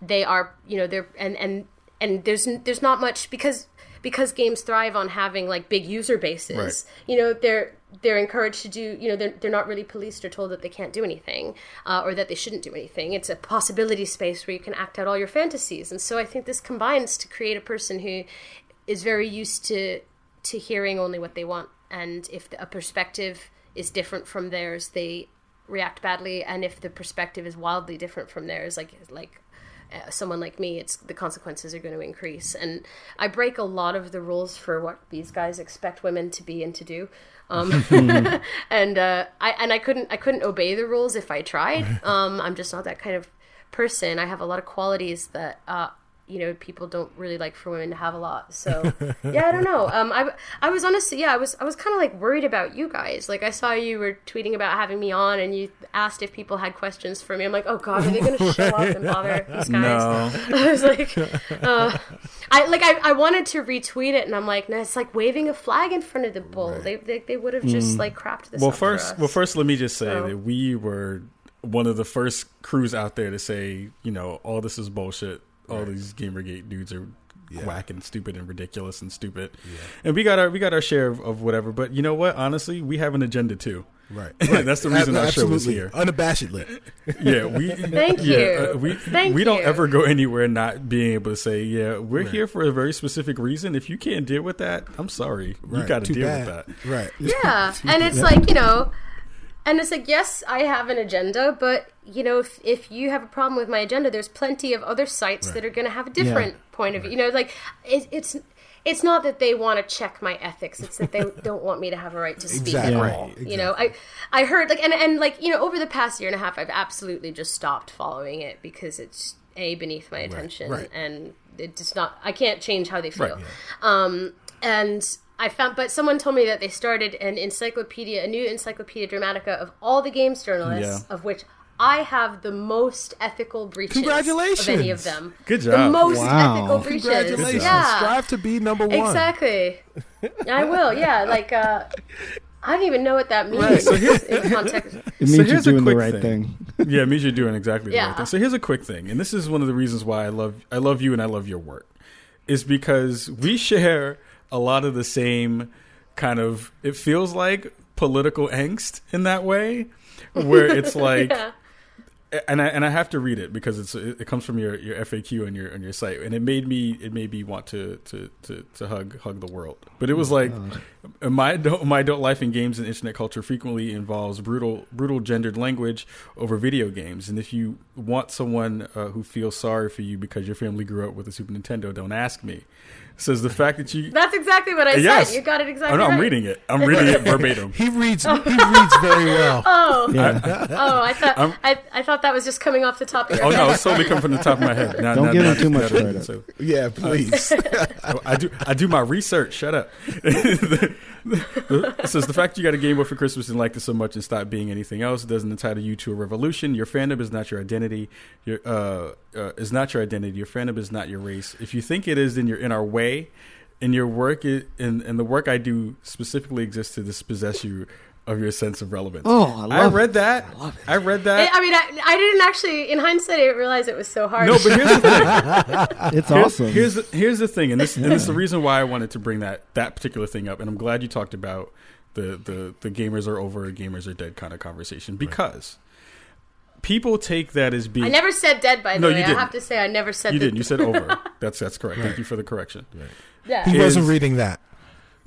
they are, you know, they're and and and there's there's not much because because games thrive on having like big user bases. Right. You know, they're they're encouraged to do. You know, they're they're not really policed or told that they can't do anything uh, or that they shouldn't do anything. It's a possibility space where you can act out all your fantasies. And so I think this combines to create a person who is very used to to hearing only what they want, and if a perspective is different from theirs, they react badly. And if the perspective is wildly different from theirs, like like uh, someone like me, it's the consequences are going to increase. And I break a lot of the rules for what these guys expect women to be and to do. Um, and uh, I and I couldn't I couldn't obey the rules if I tried. Um, I'm just not that kind of person. I have a lot of qualities that uh, you know people don't really like for women to have a lot. So yeah, I don't know. Um, I I was honestly yeah I was I was kind of like worried about you guys. Like I saw you were tweeting about having me on, and you asked if people had questions for me. I'm like, oh god, are they going to show up and bother these guys? No. I was like, uh, I like I, I wanted to retweet it, and I'm like, no, it's like waving a flag in front of the bull. They, they they would have just like crapped this. Well, first, well, first, let me just say So- that we were one of the first crews out there to say, you know, all this is bullshit. All these GamerGate dudes are whack and stupid and ridiculous and stupid. And we got our we got our share of, of whatever. But you know what? Honestly, we have an agenda too. Right. That's the reason our show is here. Unabashedly. Yeah, we Thank yeah, you. uh, we Thank we don't you. ever go anywhere not being able to say, yeah, we're here for a very specific reason. If you can't deal with that, I'm sorry. You got to deal bad. with that. Right. Yeah, and it's like you know, and it's like yes, I have an agenda, but you know, if if you have a problem with my agenda, there's plenty of other sites that are going to have a different point of view. You know, like it, it's. It's not that they want to check my ethics; it's that they don't want me to have a right to speak Exactly. at Right. all. You know, I I heard like and and like you know over the past year and a half, I've absolutely just stopped following it because it's a beneath my attention right. and it just not. I can't change how they feel. Right, Um, and I found, but someone told me that they started an encyclopedia, a new encyclopedia dramatica of all the games journalists, Yeah. of which I have the most ethical breaches of any of them. Good job. The most Wow. ethical breaches. Congratulations. Yeah, Strive to be number one. exactly. I will. Yeah, like uh, I don't even know what that means Right, so here's- in context. It means you're a doing the quick right thing. thing. yeah, it means you're doing exactly the right thing. So here's a quick thing, and this is one of the reasons why I love I love you and I love your work, is because we share a lot of the same kind of. It feels like political angst in that way, where it's like. Yeah. And I and I have to read it because it's it comes from your, your FAQ on your on your site and it made me it made me want to to, to, to hug hug the world. But it was like my adult, my adult life in games and internet culture frequently involves brutal brutal gendered language over video games. And if you want someone uh, who feels sorry for you because your family grew up with a Super Nintendo, don't ask me. Says the fact that you That's exactly what I yes said. You got it exactly Oh, no, I'm reading it. I'm reading it verbatim. He reads. He reads very well. Oh, Yeah. oh! I thought I'm- I, I thought that was just coming off the top of your Oh head. no, it's totally coming from the top of my head. Now, Don't now- give now him too much just got it. credit. So- Yeah, please. I- I do I do my research. Shut up. it says the fact you got a Game Boy for Christmas and liked it so much and stopped being anything else doesn't entitle you to a revolution. Your fandom is not your identity. Your uh, uh, is not your identity. Your fandom is not your race. If you think it is, then you're in our way. And your work is, and, and the work I do specifically exists to dispossess you of your sense of relevance. Oh, I love I read it. that. I, read that. I mean, I, I didn't actually. In hindsight, I didn't realize it was so hard. no, but here's the thing. It's Here's- awesome. Here's the, here's the thing, and this and this is the reason why I wanted to bring that that particular thing up, and I'm glad you talked about the the the gamers are over, gamers are dead kind of conversation because people take that as being I never said dead. By the No, way, you I didn't. I have to say I never said you that- didn't. You said over. That's that's correct. Thank you for the correction. Yeah. He Is- wasn't reading that.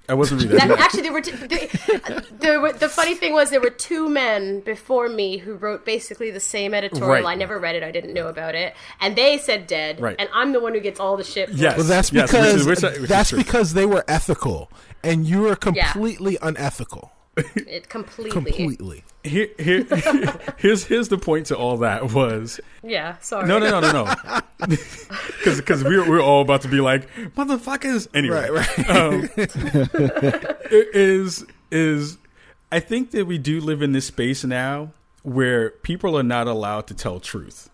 I wasn't reading that. That, actually, there were, t- the, there were the funny thing was there were two men before me who wrote basically the same editorial. Right. I never read it. I didn't know about it, and they said dead. Right. And I'm the one who gets all the shit. for Yes. Well, that's Yes, which because is- which- which is that's true. because they were ethical, and you are completely unethical. It completely. Completely. Here, here, here's here's the point to all that was Yeah. Sorry. no no no no no because because we're we were all about to be like motherfuckers anyway Right, right. um, it is is I think that we do live in this space now where people are not allowed to tell truth,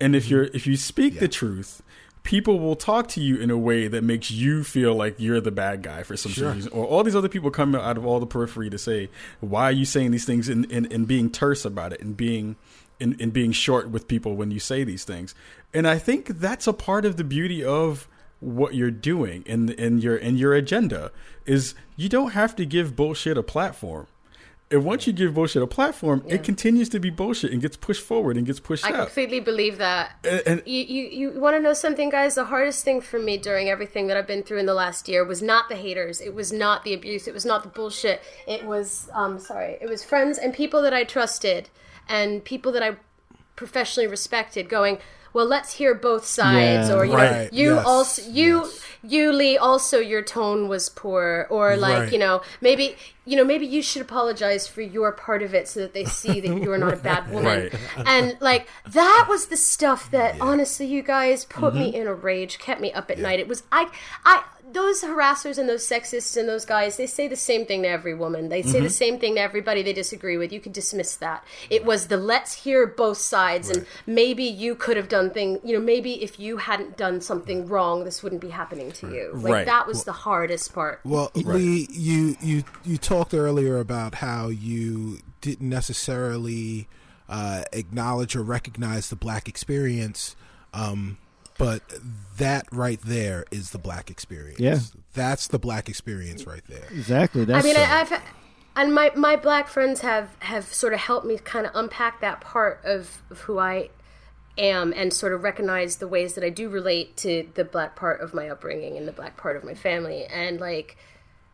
and if you're if you speak the truth, people will talk to you in a way that makes you feel like you're the bad guy for some Sure. reason, or all these other people come out of all the periphery to say, "Why are you saying these things?" and, and, and being terse about it, and being and, and being short with people when you say these things. And I think that's a part of the beauty of what you're doing and and your and your agenda is you don't have to give bullshit a platform. And once you give bullshit a platform, Yeah. it continues to be bullshit and gets pushed forward and gets pushed back. I out. completely believe that. And- and- you, you, you want to know something, guys? The hardest thing for me during everything that I've been through in the last year was not the haters. It was not the abuse. It was not the bullshit. It was, um, sorry, it was friends and people that I trusted and people that I professionally respected going, well, let's hear both sides. Yeah. or, you know, you yes, also, you, yes. you, Leigh, also your tone was poor. Or, like, Right. you know, maybe, you know, maybe you should apologize for your part of it so that they see that you're not a bad woman Right. and like that was the stuff that honestly you guys put me Mm-hmm. in a rage kept me up at night it was i i those harassers and those sexists and those guys they say the same thing to every woman. They say Mm-hmm. the same thing to everybody they disagree with. You can dismiss that. It was the let's hear both sides and maybe you could have done thing you know maybe if you hadn't done something wrong this wouldn't be happening to you. Like Right. that was the hardest part. Well, Leigh, you you you talked earlier about how you didn't necessarily uh, acknowledge or recognize the black experience, um, but that right there is the black experience. Yeah. that's the black experience right there. Exactly. That's I mean, I, I've and my my black friends have have sort of helped me kind of unpack that part of, of who I am and sort of recognize the ways that I do relate to the black part of my upbringing and the black part of my family, and like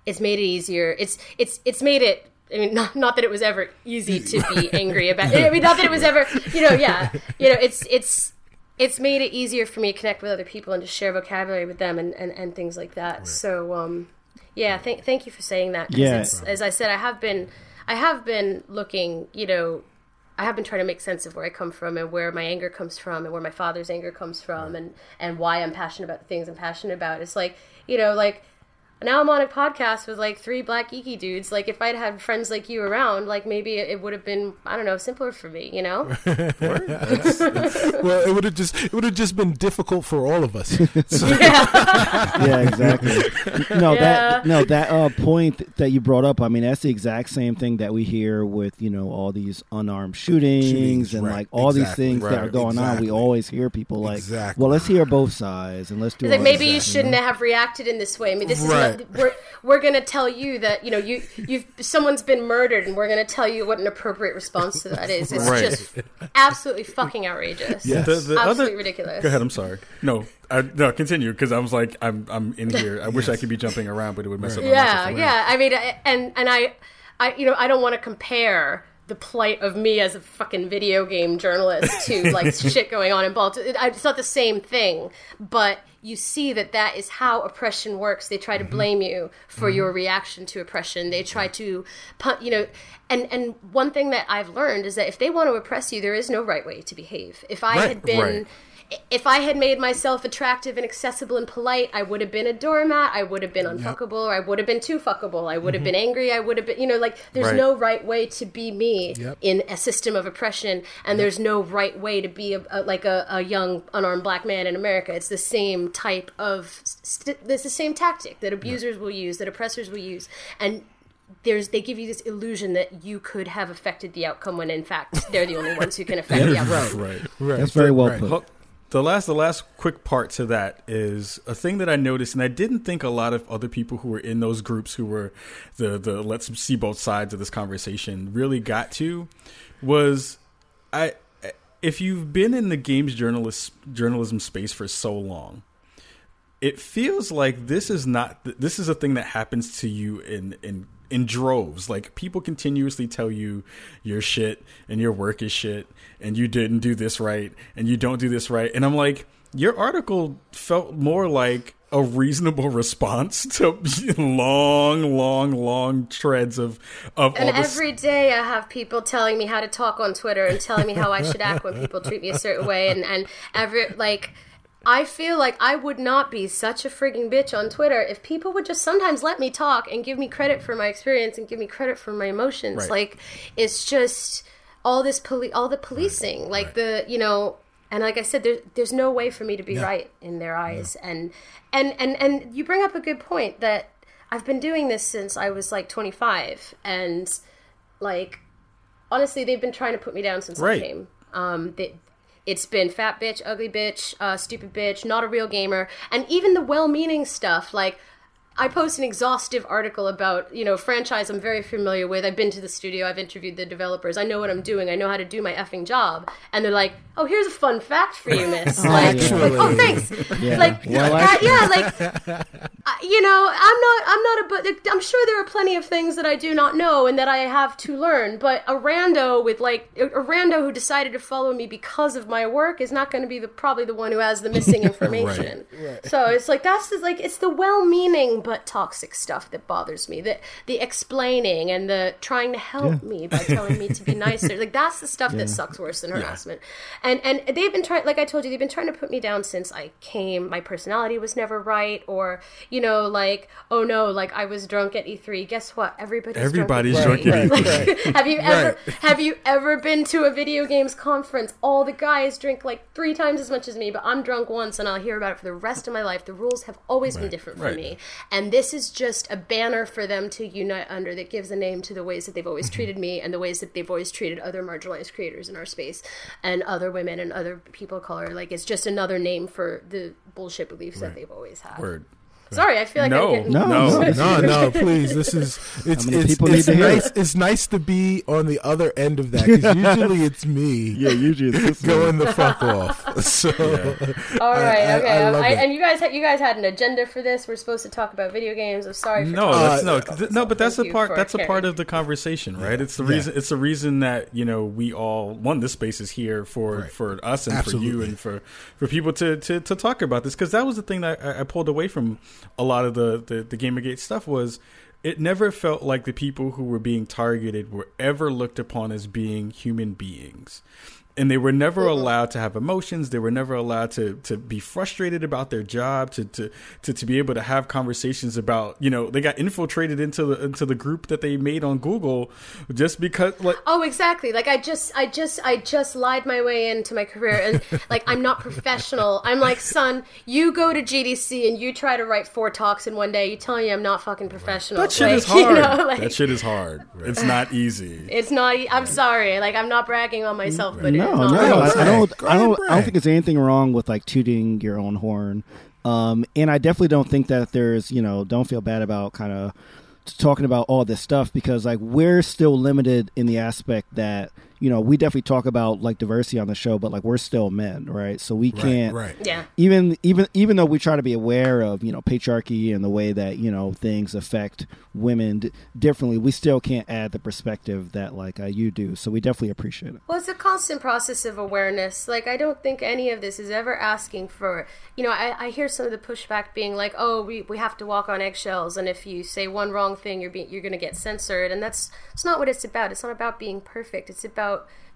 it's made it easier. It's it's it's made it. I mean, not, not that it was ever easy to be angry about. It. I mean, not that it was ever, you know, yeah, you know, it's it's it's made it easier for me to connect with other people and to share vocabulary with them and, and, and things like that. So, um, yeah, thank thank you for saying that. Yeah. as I said, I have been I have been looking, you know, I have been trying to make sense of where I come from and where my anger comes from and where my father's anger comes from and and why I'm passionate about the things I'm passionate about. It's like, you know, like now I'm on a podcast with like three black geeky dudes. Like if I'd had friends like you around, like maybe it would have been I don't know simpler for me. You know? well, it would have just it would have just been difficult for all of us. So, yeah, exactly. No, Yeah. that no that uh, point that you brought up. I mean, that's the exact same thing that we hear with you know all these unarmed shootings, Shootings, and right, like all these exactly, things that are right, going on. We always hear people like, Exactly. "Well, let's hear both sides and let's do." It's like maybe you shouldn't know? have reacted in this way. I mean, this Right. is what we're we're gonna tell you that you know you you've someone's been murdered, and we're gonna tell you what an appropriate response to that is. It's Right. just absolutely fucking outrageous. Yes. The, the Absolutely other, ridiculous. Go ahead. I'm sorry. No, I, no. Continue because I was like, I'm I'm in here. I wish I could be jumping around, but it would mess up. My Yeah, microphone. yeah. I mean, I- and and I, I you know, I don't want to compare the plight of me as a fucking video game journalist to like shit going on in Baltimore. It's not the same thing, but you see that that is how oppression works. They try to mm-hmm. blame you for your mm-hmm. reaction to oppression. They try to, you know, and and one thing that I've learned is that if they want to oppress you, there is no right way to behave. If I Right, had been right. If I had made myself attractive and accessible and polite, I would have been a doormat. I would have been unfuckable, or I would have been too fuckable. I would have mm-hmm. been angry. I would have been, you know, like there's Right. no right way to be me Yep. in a system of oppression, and there's no right way to be a, a, like a, a young unarmed black man in America. It's the same type of, st- it's the same tactic that abusers will use, that oppressors will use, and there's they give you this illusion that you could have affected the outcome when in fact they're the only ones who can affect the outcome. Right. right, That's very well right. put. The last, the last quick part to that is a thing that I noticed, and I didn't think a lot of other people who were in those groups, who were the the let's see both sides of this conversation, really got to, was I. If you've been in the games journalist journalism space for so long, it feels like this is not this is a thing that happens to you in in in droves. Like people continuously tell you your shit and your work is shit and you didn't do this right and you don't do this right. And I'm like, your article felt more like a reasonable response to long, long, long treads of of and every day I have people telling me how to talk on Twitter and telling me how I should act when people treat me a certain way and and every like I feel like I would not be such a frigging bitch on Twitter if people would just sometimes let me talk and give me credit for my experience and give me credit for my emotions. Right. Like it's just all this poli- all the policing, like the you know, and like I said, there's there's no way for me to be right in their eyes, and and and and you bring up a good point that I've been doing this since I was like 25, and like honestly, they've been trying to put me down since Right. I came. Um, they, it's been fat bitch, ugly bitch, uh, stupid bitch, not a real gamer, and even the well-meaning stuff like. I post an exhaustive article about, you know, franchise I'm very familiar with. I've been to the studio, I've interviewed the developers. I know what I'm doing. I know how to do my effing job. And they're like, "Oh, here's a fun fact for you, miss." like, like, "Oh, thanks." Yeah. Like, Well, uh, yeah, like I- you know, I'm not, I'm not a, but I'm sure there are plenty of things that I do not know and that I have to learn. But a rando with like a a rando who decided to follow me because of my work is not going to be the probably the one who has the missing information. So it's like that's the, like it's the well-meaning but toxic stuff that bothers me. The the explaining and the trying to help me by telling me to be nicer. Like that's the stuff that sucks worse than harassment. And and they've been trying, like I told you, they've been trying to put me down since I came. My personality was never right, or you know, like oh no, like I was drunk at E3. Guess what? Everybody's Everybody's drunk drunk at at E3. E3. Like, have you ever have you ever been to a video games conference? All the guys drink like three times as much as me, but I'm drunk once, and I'll hear about it for the rest of my life. The rules have always been different for right. me, and this is just a banner for them to unite under that gives a name to the ways that they've always treated me and the ways that they've always treated other marginalized creators in our space and other women and other people of color. Like it's just another name for the bullshit beliefs that they've always had. Word. Sorry, I feel like No, I'm getting No, No. no, no, please. This is it's it's, people it's need to hear nice. It's nice to be on the other end of that because usually it's me Yeah, usually it's this going the fuck off. So All right, I- okay. I love I, it. and you guys, had, you guys had an agenda for this. We're supposed to talk about video games. I'm sorry for No, that's no, th- no, but that's Thank a part. for That's a part of the conversation, right? It's the Yeah. reason. It's the reason that you know we all one. This space is here for Right. for us and for you and for for people to to, to talk about this because that was the thing that I, I pulled away from a lot of the, the the GamerGate stuff was. It never felt like the people who were being targeted were ever looked upon as being human beings. And they were never mm-hmm. allowed to have emotions. They were never allowed to, to be frustrated about their job, to, to, to, to be able to have conversations about, you know, they got infiltrated into the into the group that they made on Google just because like Oh, exactly. Like I just, I just, I just lied my way into my career, and like I'm not professional. I'm like, son, you go to GDC and you try to write four talks in one day. You tell me I'm not fucking professional. that shit like, is hard. You know, like, that shit is hard. It's not easy. It's not. i'm sorry. Like I'm not bragging on myself, mm-hmm. but No, it's no, I, I don't. I don't. I don't think there's anything wrong with like tooting your own horn. Um, and I definitely don't think that there's, you know, don't feel bad about kind of talking about all this stuff because like we're still limited in the aspect that you know we definitely talk about like diversity on the show, but like we're still men, right? So we can't right. Yeah. even even even though we try to be aware of you know patriarchy and the way that you know things affect women d- differently, we still can't add the perspective that like uh, you do. So we definitely appreciate it. Well, it's a constant process of awareness. Like, I don't think any of this is ever asking for, you know, I, I hear some of the pushback being like, oh, we, we have to walk on eggshells, and if you say one wrong thing, you're being, you're going to get censored. And that's, it's not what it's about. It's not about being perfect. It's about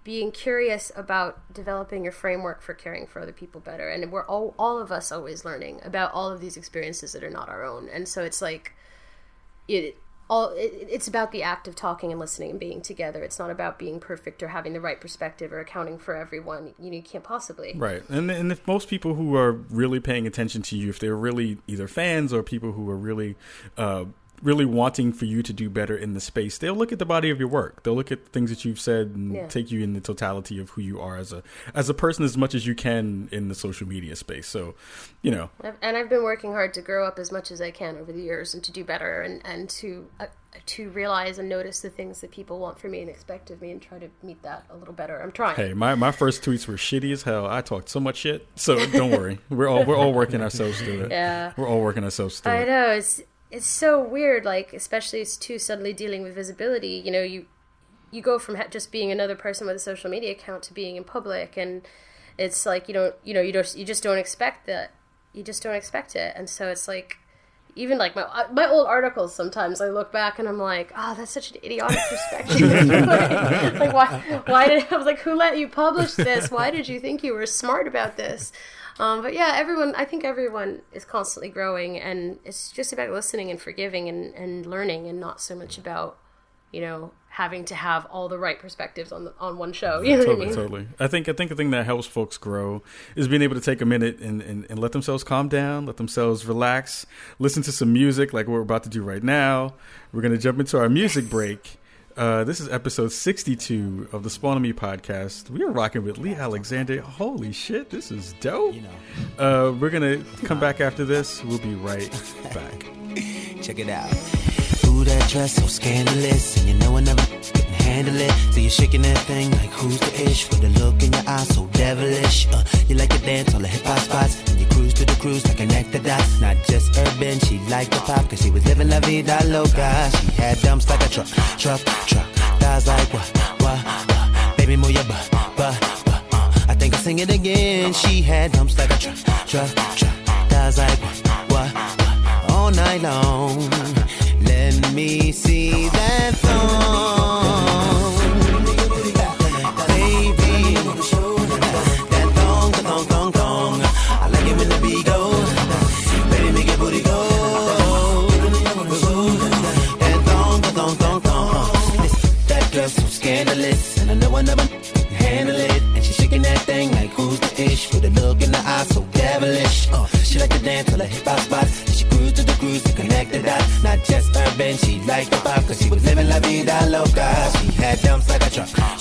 being curious about developing your framework for caring for other people better. And we're all, all of us always learning about all of these experiences that are not our own. And so it's like, it all it, it's about the act of talking and listening and being together it's not about being perfect or having the right perspective or accounting for everyone you know you can't possibly Right, and and if most people who are really paying attention to you, if they're really either fans or people who are really, uh, really wanting for you to do better in the space, they'll look at the body of your work. They'll look at the things that you've said and Yeah. take you in the totality of who you are as a as a person as much as you can in the social media space. So, you know, and I've been working hard to grow up as much as I can over the years and to do better and and to uh, to realize and notice the things that people want from me and expect of me and try to meet that a little better. I'm trying. Hey, my, my first tweets were shitty as hell. I talked so much shit. So don't worry. We're all we're all working ourselves through it. Yeah. We're all working ourselves through I it. know it's it's so weird. Like especially it's too suddenly dealing with visibility. You know, you you go from just being another person with a social media account to being in public, and it's like you don't you know you don't you just don't expect that. You just don't expect it, and so it's like even like my uh, my old articles. Sometimes I look back and I'm like, oh, that's such an idiotic perspective. like why why did I was like, who let you publish this? Why did you think you were smart about this? Um, but yeah, everyone. I think everyone is constantly growing, and it's just about listening and forgiving and, and learning, and not so much about you know having to have all the right perspectives on the, on one show. You know totally, I mean? totally. I think I think the thing that helps folks grow is being able to take a minute and, and, and let themselves calm down, let themselves relax, listen to some music like we're about to do right now. We're gonna jump into our music break. Uh, this is episode 62 of the Spawn on Me podcast. We are rocking with Leigh Alexander. Holy shit, this is dope. You know. Uh, we're gonna come back after this. We'll be right back. Check it out. That dress so scandalous, and you know I never can handle it. So you're shaking that thing like who's the ish with a look in your eyes so devilish. Uh, you like to dance all the hip hop spots, and you cruise to the cruise like connect the dots. Not just urban, she liked the pop, cause she was living la vida loca. She had dumps like a truck, truck, truck. Thighs like what, what, what. Baby, move your butt, butt, butt. I think I'll sing it again. She had dumps like a truck, truck, truck. Thighs like what, what, what. All night long. Me see that thong. Just urban, she liked the pop cause she was living la vida loca. She had dumps like a truck.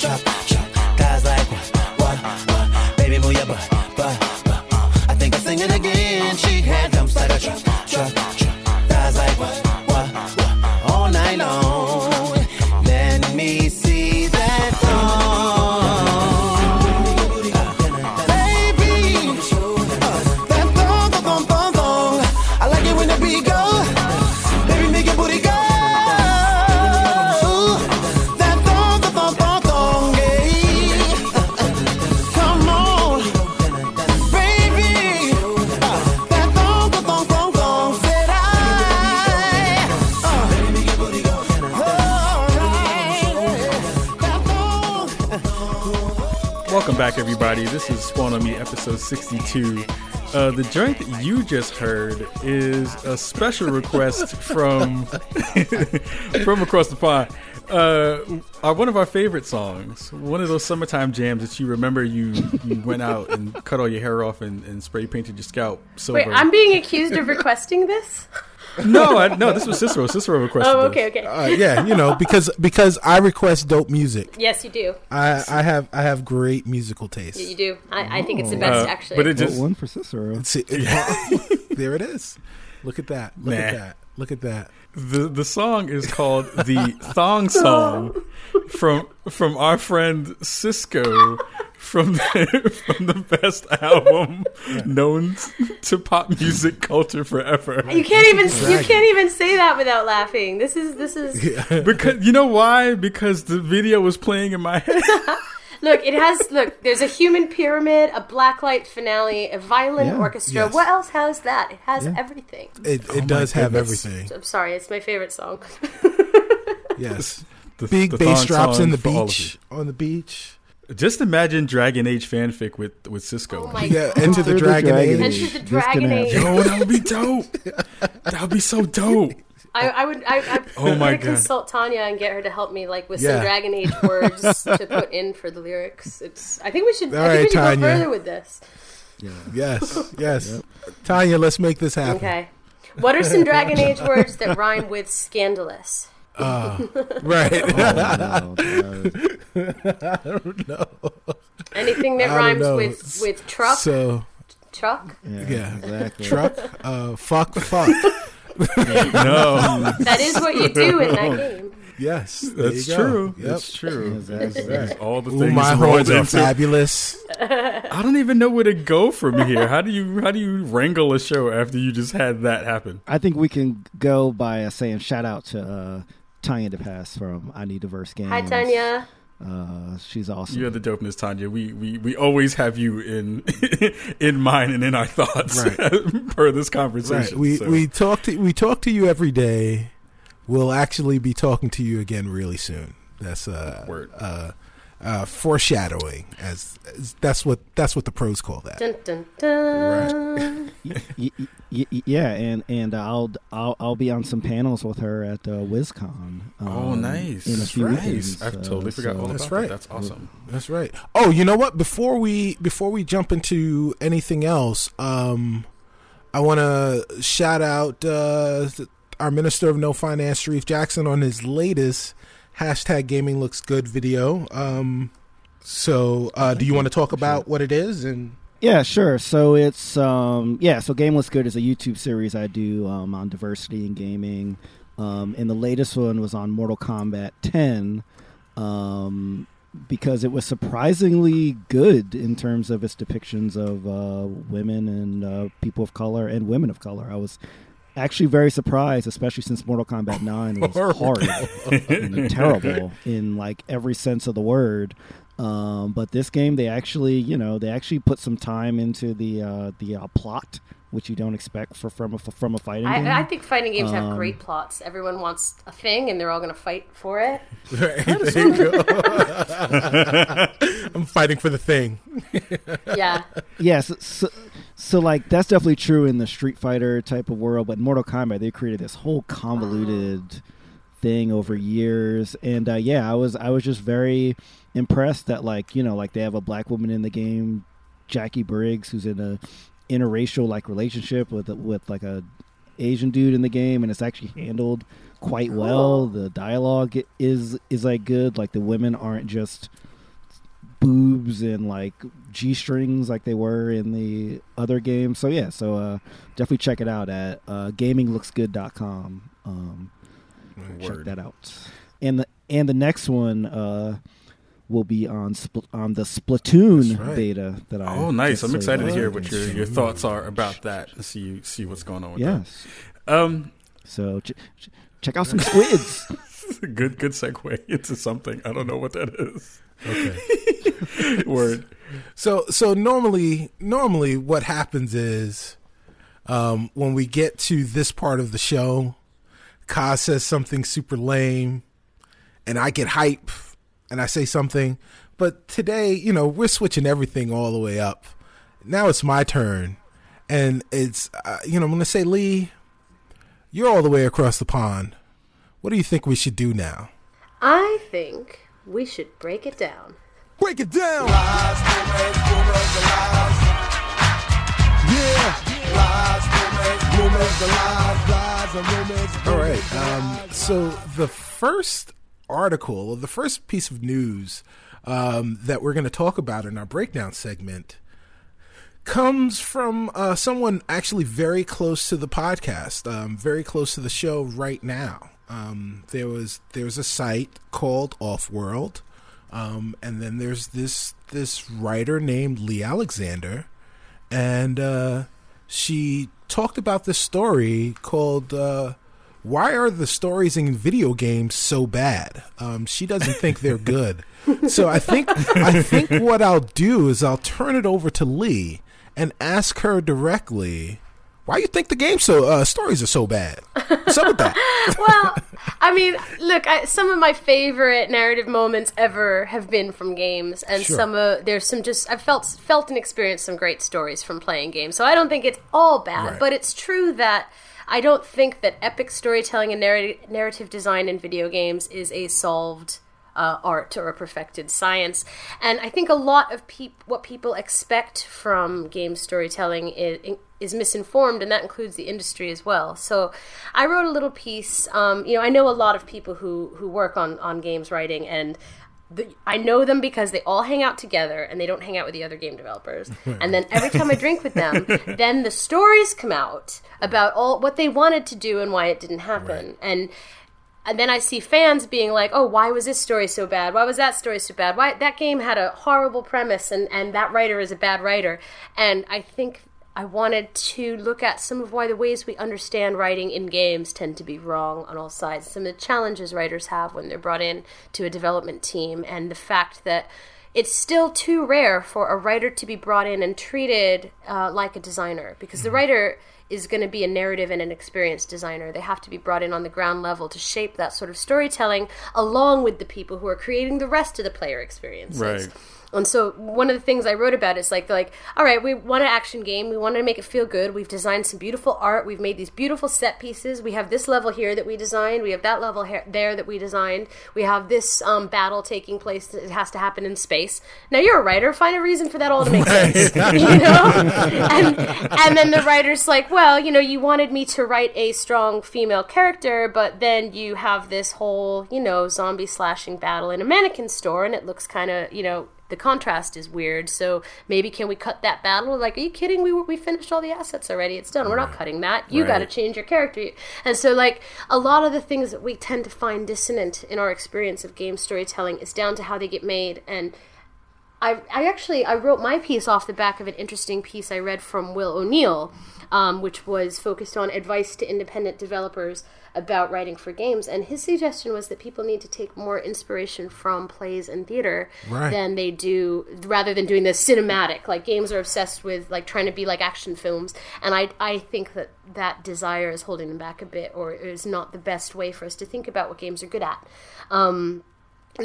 Episode 62. Uh, the joint that you just heard is a special request from from across the pond. Uh, uh, one of our favorite songs, one of those summertime jams that you remember you, you went out and cut all your hair off and, and spray painted your scalp silver. Wait, I'm being accused of requesting this. No, I, no, this was Cicero. Cicero requested. Oh, this. okay, okay. Uh, yeah, you know, because because I request dope music. yes, you do. I I have I have great musical taste. Yeah, you do. I, I think it's the best, Uh, actually. but it Vote just one for Cicero. See, there it is. Look at that. Look at that. Look at that. the the song is called the Thong Song from from our friend Sisqo from the, from the best album known to pop music culture forever. you can't even you can't even say that without laughing. This is this is Because you know why? Because the video was playing in my head. look. It has look. There's a human pyramid, a blacklight finale, a violin Yeah. orchestra. Yes. What else has that? It has Yeah. everything. It Oh it does have goodness. everything. I'm sorry, it's my favorite song. Yes. The- Big the bass drops in the for all of beach. On the beach. You. Just imagine Dragon Age fanfic with with Sisqo. Oh my Yeah, god! into the Enter the Dragon Dragon Age. Enter the Dragon Age. Yo, that would be dope. That would be so dope. I, I would. I, I, Oh I'm my gonna God. consult Tanya and get her to help me, like with Yeah. some Dragon Age words to put in for the lyrics. It's. I think we should. All I think right, we should Tanya. go further with this. Yes. Yes. Tanya, let's make this happen. Okay. What are some Dragon Age words that rhyme with scandalous? Right. Oh, no, I don't know. Anything that I rhymes with with truck, So truck. yeah, Yeah. exactly. truck, uh, fuck, fuck. no, That is what you do in that game. Yes, that's true. Yep. That's true. Exactly. There's all the Ooh, things my rolled horns are fabulous. I don't even know where to go from here. How do you how do you wrangle a show after you just had that happen? I think we can go by uh, saying shout out to uh, Tanya DePass from I Need Diverse Games. Hi, Tanya. Uh, she's awesome. You're the dopeness, Tanya. We we, we always have you in in mind and in our thoughts Right. per this Right. conversation. We so. we talk to we talk to you every day. We'll actually be talking to you again really soon. That's uh Word. uh uh foreshadowing as, as that's what that's what the pros call that. Dun, dun, dun. Y- y- y- y- yeah, and and I'll I'll I'll be on some panels with her at uh, WisCon. oh, um, nice. In a That's few right. weekends. I totally uh, forgot so- all about That's that. right. That's awesome. That's right. Oh, you know what? Before we before we jump into anything else, um, I want to shout out uh, our Minister of No Finance, Shareef Jackson, on his latest hashtag Gaming Looks Good video. Um, so, uh, do you want to talk about what it is? And Yeah, sure. So it's um yeah, so Gaming Looks Good is a YouTube series I do um, on diversity in gaming. Um, and the latest one was on Mortal Kombat 10 um, because it was surprisingly good in terms of its depictions of uh, women and uh, people of color and women of color. I was actually very surprised, especially since Mortal Kombat 9 was hard and terrible in like every sense of the word. Um, but this game, they actually, you know, they actually put some time into the uh, the uh, plot, which you don't expect for from a from a fighting game. I, I think fighting games have Um, great plots. Everyone wants a thing, and they're all going to fight for it. there. I'm fighting for the thing. Yeah, Yes, so, so, so like that's definitely true in the Street Fighter type of world, but in Mortal Kombat they created this whole convoluted thing over years, and uh, yeah, I was I was just very impressed that like you know like they have a black woman in the game, Jacqui Briggs, who's in a interracial like relationship with with like a Asian dude in the game, and it's actually handled quite well. The dialogue is is like good. Like the women aren't just boobs and like g strings like they were in the other game. So yeah, so uh, definitely check it out at uh, gaminglooksgood.com. Um, check that out. And the and the next one uh, will be on Spl- on the Splatoon That's right. beta that I. Oh, nice! I'm excited to hear what your, your thoughts are about that. and See see what's going on with Yes. that. Um, So ch- ch- check out some squids. good good segue into something. I don't know what that is. Okay. Word. So so normally normally what happens is um, when we get to this part of the show, Kaz says something super lame, and I get hype, and I say something. But today, you know, we're switching everything all the way up. Now it's my turn, and it's uh, you know I'm going to say Leigh, you're all the way across the pond. What do you think we should do now? I think we should break it down. Break it down. Yeah. All right. Um, so the first article, the first piece of news um, that we're going to talk about in our breakdown segment comes from uh, someone actually very close to the podcast, um, very close to the show right now. Um, there was there's a site called Offworld, um, and then there's this this writer named Leigh Alexander, and uh, she talked about this story called uh, "Why Are the Stories in Video Games So Bad?" Um, she doesn't think they're good, so I think I think what I'll do is I'll turn it over to Leigh and ask her directly. Why you think the game so uh, stories are so bad? Up with that? well, I mean, look, I, some of my favorite narrative moments ever have been from games, and Sure. some uh, there's some just I've felt felt and experienced some great stories from playing games. So I don't think it's all bad, Right. but it's true that I don't think that epic storytelling and narrative design in video games is a solved. Uh, art or a perfected science, and I think a lot of peop- what people expect from game storytelling is, is misinformed, and that includes the industry as well. So, I wrote a little piece. Um, you know, I know a lot of people who who work on on games writing, and the, I know them because they all hang out together and they don't hang out with the other game developers. and then every time I drink with them, then the stories come out about all what they wanted to do and why it didn't happen. And and then I see fans being like, "Oh, why was this story so bad? Why was that story so bad? Why that game had a horrible premise and and that writer is a bad writer." And I think I wanted to look at some of why the ways we understand writing in games tend to be wrong on all sides. Some of the challenges writers have when they're brought in to a development team, and the fact that it's still too rare for a writer to be brought in and treated uh, like a designer because the writer is going to be a narrative and an experienced designer. They have to be brought in on the ground level to shape that sort of storytelling along with the people who are creating the rest of the player experiences. Right. And so one of the things I wrote about is like like all right, we want an action game. We want to make it feel good. We've designed some beautiful art. We've made these beautiful set pieces. We have this level here that we designed. We have that level here, there that we designed. We have this um, battle taking place that it has to happen in space. Now you're a writer. Find a reason for that all to make sense. you know? and and then the writer's like, well, you know, you wanted me to write a strong female character, but then you have this whole, you know, zombie slashing battle in a mannequin store, and it looks kind of, you know, the contrast is weird. So maybe can we cut that battle? Like, are you kidding? We we finished all the assets already. It's done. We're not cutting that. You got to change your character. And so like a lot of the things that we tend to find dissonant in our experience of game storytelling is down to how they get made and I, I actually I wrote my piece off the back of an interesting piece I read from Will O'Neill, um, which was focused on advice to independent developers about writing for games. And his suggestion was that people need to take more inspiration from plays and theater Right. than they do, rather than doing the cinematic. Like games are obsessed with like trying to be like action films, and I I think that that desire is holding them back a bit, or is not the best way for us to think about what games are good at. Um,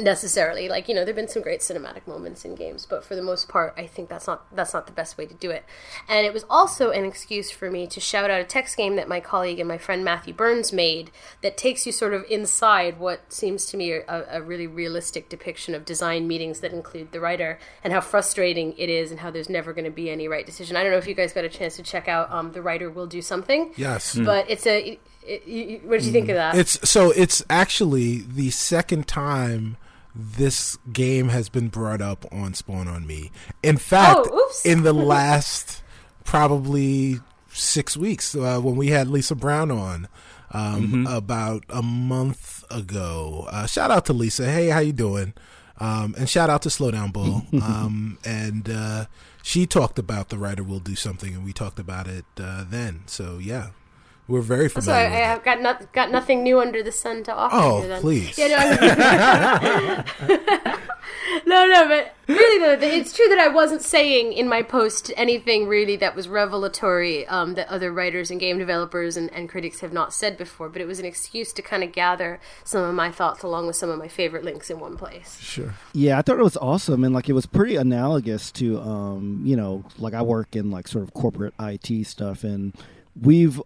necessarily. Like you know there've been some great cinematic moments in games but for the most part i think that's not that's not the best way to do it. And it was also an excuse for me to shout out a text game that my colleague and my friend matthew burns made that takes you sort of inside what seems to me a, a really realistic depiction of design meetings that include the writer and how frustrating it is and how there's never going to be any right decision. I don't know if you guys got a chance to check out um, the writer will do something Yes. but it's a it, it, you- what did you think of that? It's so it's actually the second time this game has been brought up on Spawn on Me. In fact, Oh, in the last probably six weeks uh, when we had Lisa Brown on um, about a month ago. Uh, shout out to Lisa. Hey, how you doing? Um, and shout out to Slowdown Bull. um, and uh, she talked about the writer will do something, and we talked about it uh, then. So yeah, we're very So familiar. I, I, have got not, got nothing new under the sun to offer Oh, you then. please. Yeah, no, I- no, no, but really though, it's true that I wasn't saying in my post anything really that was revelatory um, that other writers and game developers and, and critics have not said before. But it was an excuse to kind of gather some of my thoughts along with some of my favorite links in one place. Sure. Yeah, I thought it was awesome, and like it was pretty analogous to, um, you know, like I work in like sort of corporate IT stuff, and we've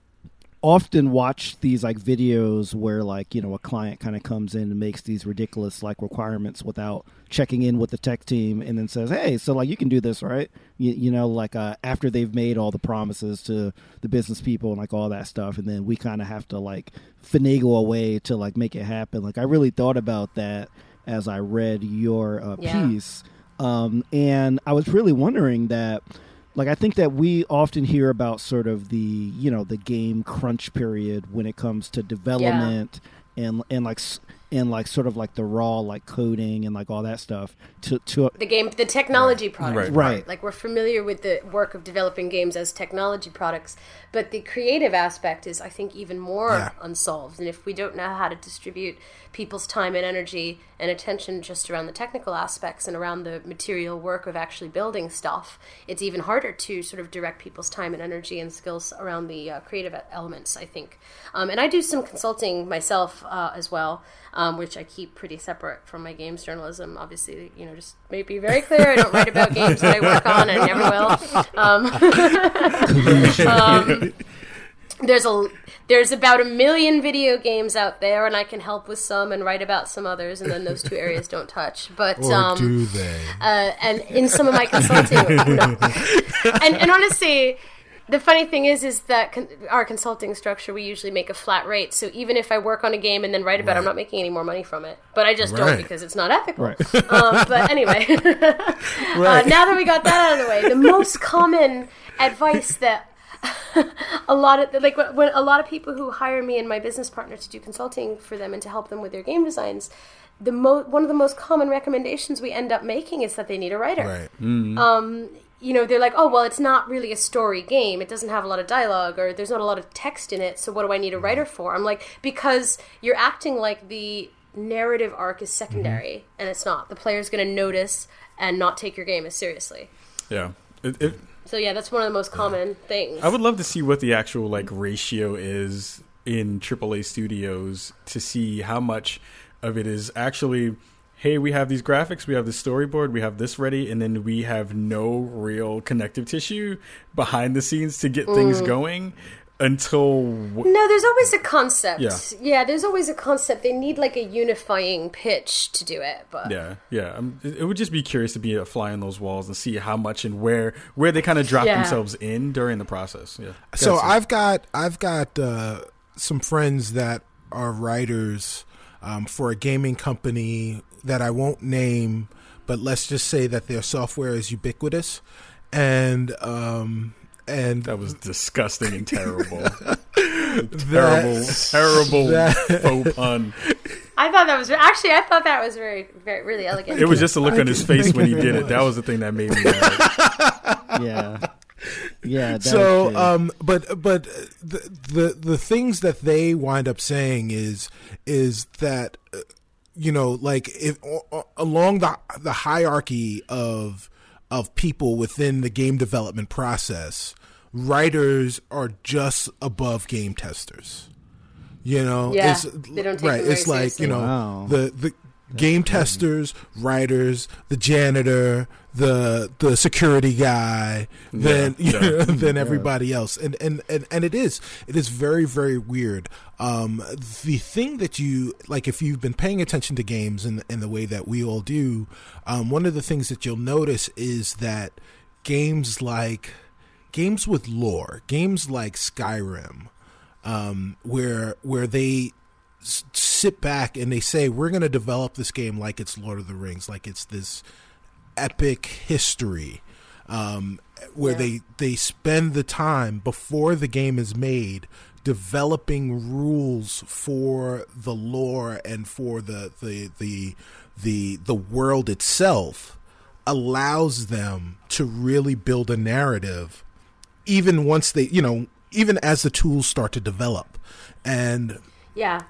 often watch these like videos where like you know a client kind of comes in and makes these ridiculous like requirements without checking in with the tech team and then says hey so like you can do this right? You, you know like uh, after they've made all the promises to the business people and like all that stuff and then we kind of have to like finagle a way to like make it happen. Like i really thought about that as i read your uh, Yeah. piece. Um, and i was really wondering that like I think that we often hear about sort of the you know the game crunch period when it comes to development and and like and like sort of like the raw like coding and like all that stuff to to The game, the technology product, Right. Right. Like we're familiar with the work of developing games as technology products, but the creative aspect is, I think, even more Yeah. unsolved. And if we don't know how to distribute people's time and energy and attention just around the technical aspects and around the material work of actually building stuff, it's even harder to sort of direct people's time and energy and skills around the uh, creative elements. I think, um, and I do some consulting myself uh, as well. Um, which I keep pretty separate from my games journalism. Obviously, you know, just may be very clear. I don't write about games that I work on, and never will. Um, um, there's a there's about a million video games out there, and I can help with some and write about some others, and then those two areas don't touch. But Or um, do they? uh, and in some of my consulting, no. and, and honestly, the funny thing is, is that con- our consulting structure, we usually make a flat rate. So even if I work on a game and then write about, it, I'm not making any more money from it. But I just Right. don't because it's not ethical. Right. um, but anyway, uh, now that we got that out of the way, the most common advice that a lot of like when, when a lot of people who hire me and my business partner to do consulting for them and to help them with their game designs, the mo- one of the most common recommendations we end up making is that they need a writer Right. Mm-hmm. um, you know, they're like, oh, well, it's not really a story game. It doesn't have a lot of dialogue or there's not a lot of text in it. So what do I need a writer mm-hmm. for? I'm like, because you're acting like the narrative arc is secondary mm-hmm. and it's not. The player's going to notice and not take your game as seriously. Yeah. It, it, So yeah, that's one of the most common things. I would love to see what the actual like ratio is in AAA studios to see how much of it is actually hey, we have these graphics, we have this storyboard, we have this ready, and then we have no real connective tissue behind the scenes to get things mm. going until w- No, there's always a concept. Yeah. there's always a concept. They need like a unifying pitch to do it. But yeah, yeah. Um, it it would just be curious to be a fly on those walls and see how much and where where they kind of drop Yeah. themselves in during the process. Yeah. So Gotcha. I've got I've got uh, some friends that are writers um, for a gaming company that I won't name, but let's just say that their software is ubiquitous, and um, and that was disgusting and terrible. that- terrible, terrible that- faux pun. I thought that was actually I thought that was very, very really elegant. It was just the look Thank on his face when he very did it. That was the thing that made me mad. yeah, yeah. that so um but but the, the the things that they wind up saying is is that uh, you know like if a- along the the hierarchy of of people within the game development process writers are just above game testers you know Yeah, it's they don't take right them very it's like seriously. you know Wow. the the game testers writers the janitor the the security guy then you yeah. know, than everybody else and, and and and it is it is very very weird um the thing that you like if you've been paying attention to games in in the way that we all do um one of the things that you'll notice is that games like games with lore games like Skyrim um where where they s- sit back and they say we're going to develop this game like it's Lord of the Rings like it's this epic history um, where Yeah. they they spend the time before the game is made developing rules for the lore and for the the the the, the world itself allows them to really build a narrative even once they you know even as the tools start to develop and yeah.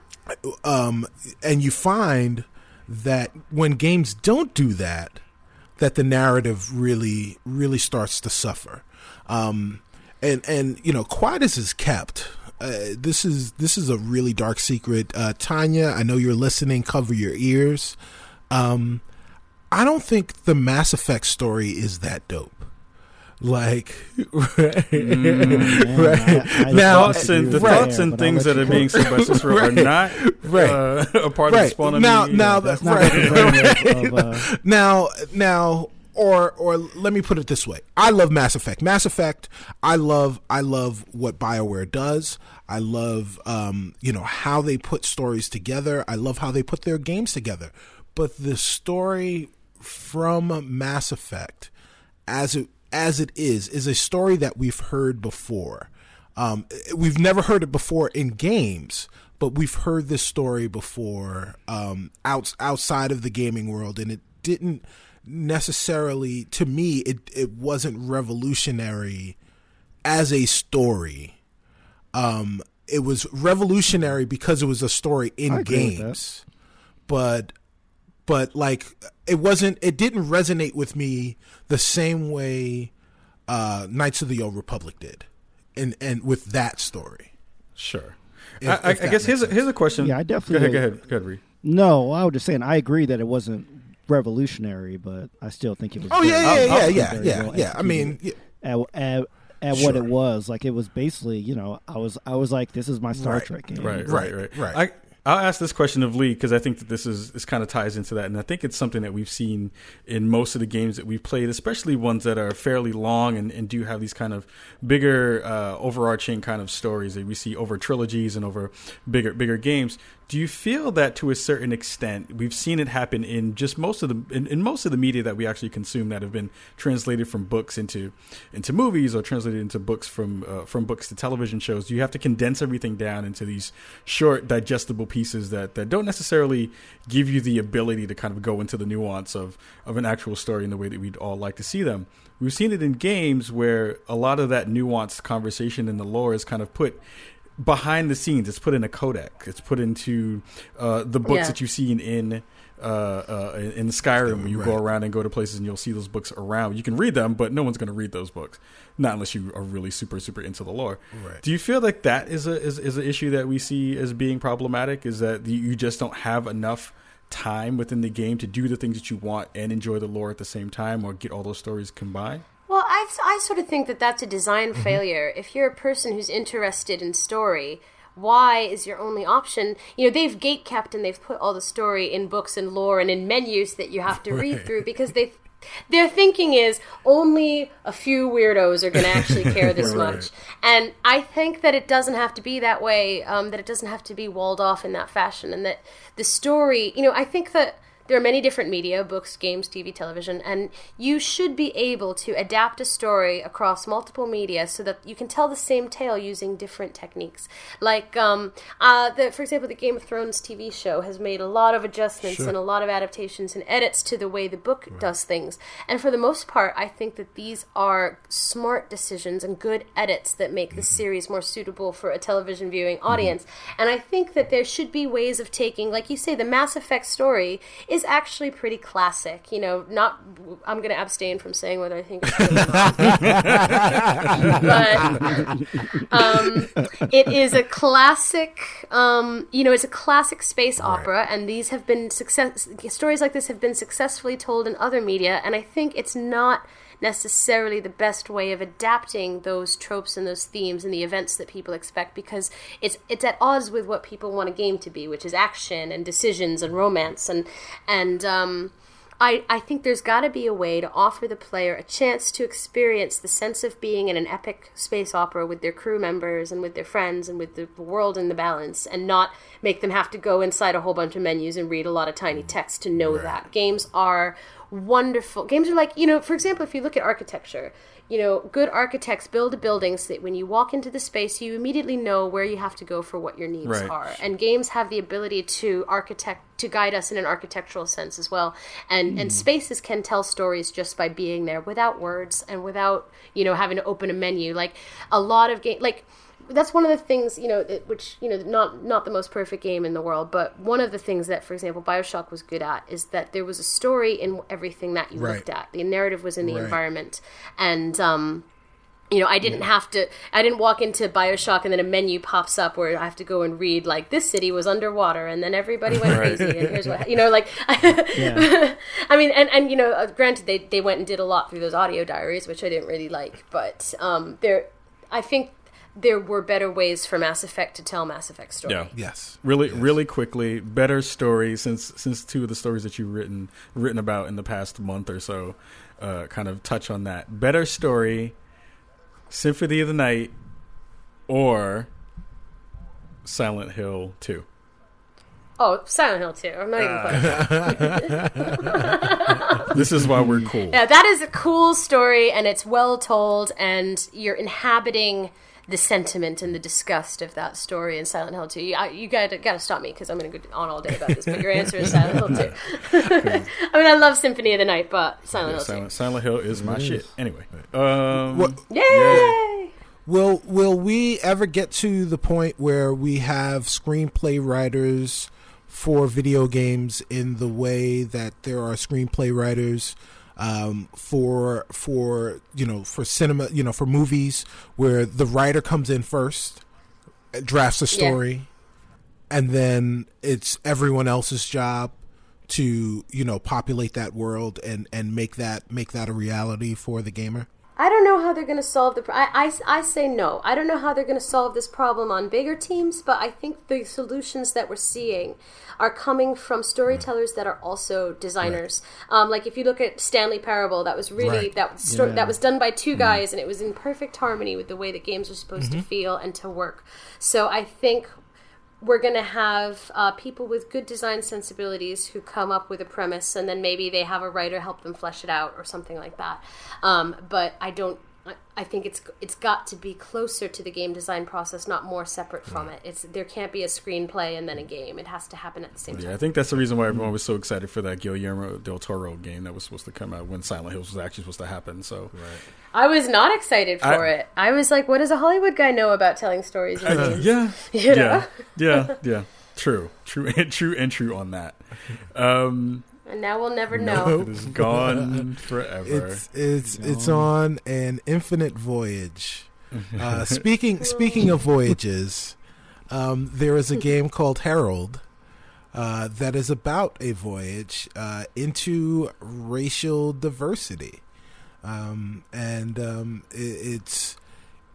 um, and you find that when games don't do that, that the narrative really, really starts to suffer. Um, and and you know, quiet as is kept. Uh, this is this is a really dark secret. Uh, Tanya, I know you're listening. Cover your ears. Um, I don't think the Mass Effect story is that dope. Like, right, Man, right. I- I Now- thoughts and the Right. thoughts and things that are being said by Sisqo are not Right. uh, a part of Right. the spawn Now- now that- that's not Right. representative of, uh, now now or or let me put it this way i love mass effect mass effect i love i love what bioware does i love um you know how they put stories together i love how they put their games together but the story from mass effect as it as it is is a story that we've heard before um, we've never heard it before in games, but we've heard this story before um, out, outside of the gaming world, and it didn't necessarily, to me, it it wasn't revolutionary as a story. Um, it was revolutionary because it was a story in I agree with that. games, but but like it wasn't. It didn't resonate with me the same way uh, Knights of the Old Republic did, and and with that story. Sure. If- I, I, if I guess here's a, here's a question. Yeah, I definitely Go ahead. Go ahead. Go ahead. Ree. No, I was just saying I agree that it wasn't revolutionary, but I still think it was. Oh yeah, yeah, I'll- yeah, I'll- yeah, yeah, well yeah. I mean, yeah, at, at, at what it was like it was basically you know I was I was like this is my Star Right. Trek game Right. Right, Right. Right. right. I I'll ask this question of Leigh because I think that this is this kind of ties into that, and I think it's something that we've seen in most of the games that we've played, especially ones that are fairly long and, and do have these kind of bigger, uh, overarching kind of stories that we see over trilogies and over bigger bigger games. Do you feel that to a certain extent we've seen it happen in just most of the in, in, most of the media that we actually consume that have been translated from books into into movies or translated into books from uh, from books to television shows? You have to condense everything down into these short digestible pieces that that don't necessarily give you the ability to kind of go into the nuance of of an actual story in the way that we'd all like to see them? We've seen it in games where a lot of that nuanced conversation in the lore is kind of put behind the scenes. It's put in a codec. It's put into uh, the books Yeah. that you've seen in uh, uh, in Skyrim. Where you go around and go to places and you'll see those books around. You can read them, but no one's going to read those books, not unless you are really super super into the lore. Right. Do you feel like that is a is, is an issue that we see as being problematic? Is that you- you just don't have enough time within the game to do the things that you want and enjoy the lore at the same time, or get all those stories combined? Well, I, I sort of think that that's a design failure. If you're a person who's interested in story, why is your only option? You know, they've gate kept and they've put all the story in books and lore and in menus that you have to read through because they. Their thinking is only a few weirdos are going to actually care this Right. much, and I think that it doesn't have to be that way. Um, that it doesn't have to be walled off in that fashion, and that the story. You know, I think that there are many different media books games tv television and you should be able to adapt a story across multiple media so that you can tell the same tale using different techniques. Like um, uh, the, for example the game of thrones tv show has made a lot of adjustments and a lot of adaptations and edits to the way the book does things. And for the most part i think that these are smart decisions and good edits that make the series more suitable for a television viewing audience. And i think that there should be ways of taking like you say the mass effect story is actually pretty classic you know not i'm going to abstain from saying whether i think it's good but um, it is a classic um, you know it's a classic space opera and these have been success stories like this have been successfully told in other media and i think it's not necessarily the best way of adapting those tropes and those themes and the events that people expect because it's it's at odds with what people want a game to be which is action and decisions and romance and and um I, I think there's got to be a way to offer the player a chance to experience the sense of being in an epic space opera with their crew members and with their friends and with the world in the balance and not make them have to go inside a whole bunch of menus and read a lot of tiny text to know that. Games are wonderful. Games are like, you know, for example, if you look at architecture, you know, good architects build a building so that when you walk into the space, you immediately know where you have to go for what your needs Right. are. And games have the ability to architect to guide us in an architectural sense as well. And and hmm. spaces can tell stories just by being there without words and without you know having to open a menu. Like a lot of game like that's one of the things you know which you know not not the most perfect game in the world but one of the things that for example bioshock was good at is that there was a story in everything that you Right. looked at the narrative was in the Right. environment and um you know, I didn't have to. I didn't walk into Bioshock and then a menu pops up where I have to go and read like this city was underwater and then everybody went crazy and here's what you know. Like, I mean, and and you know, uh, granted they they went and did a lot through those audio diaries, which I didn't really like, but um, there, I think there were better ways for Mass Effect to tell Mass Effect story. Yeah. Yes. really really quickly better story since since two of the stories that you've written written about in the past month or so uh, kind of touch on that better story symphony of the night or silent hill 2 Oh, Silent Hill 2. I'm not even playing. this is why we're cool Yeah, that is a cool story, and it's well told, and you're inhabiting the sentiment and the disgust of that story in Silent Hill 2. You, I, you gotta, gotta stop me because I'm going to go on all day about this, but your answer is Silent Hill 2. I mean, I love Symphony of the Night, but Silent Yeah, Hill 2. silent, silent hill is my shit anyway um What- Yay! Will Will we ever get to the point where we have screenplay writers for video games in the way that there are screenplay writers um, for for you know for cinema you know for movies where the writer comes in first, drafts a story, and then it's everyone else's job to you know populate that world and and make that make that a reality for the gamer. I don't know how they're going to solve the. Pro- I, I, I say no. I don't know how they're going to solve this problem on bigger teams, but I think the solutions that we're seeing are coming from storytellers that are also designers. Um, like if you look at Stanley Parable, that was really Right. that sto- Yeah. that was done by two guys, and it was in perfect harmony with the way that games are supposed to feel and to work. So I think we're going to have uh, people with good design sensibilities who come up with a premise and then maybe they have a writer help them flesh it out or something like that. Um, but i don't I- I think it's it's got to be closer to the game design process, not more separate from it. It's there can't be a screenplay and then a game. It has to happen at the same Yeah, time. I think that's the reason why everyone was so excited for that Guillermo del Toro game that was supposed to come out when Silent Hills was actually supposed to happen. So, I was not excited for I- it. I was like, what does a Hollywood guy know about telling stories? in I- games? yeah, You know? yeah, yeah, yeah. True, true, and true, and true on that. Um, And now we'll never know. it is gone forever. It's it's it's on an infinite voyage. Uh, speaking speaking of voyages, um, there is a game called Herald uh, that is about a voyage uh, into racial diversity, um, and um, it, it's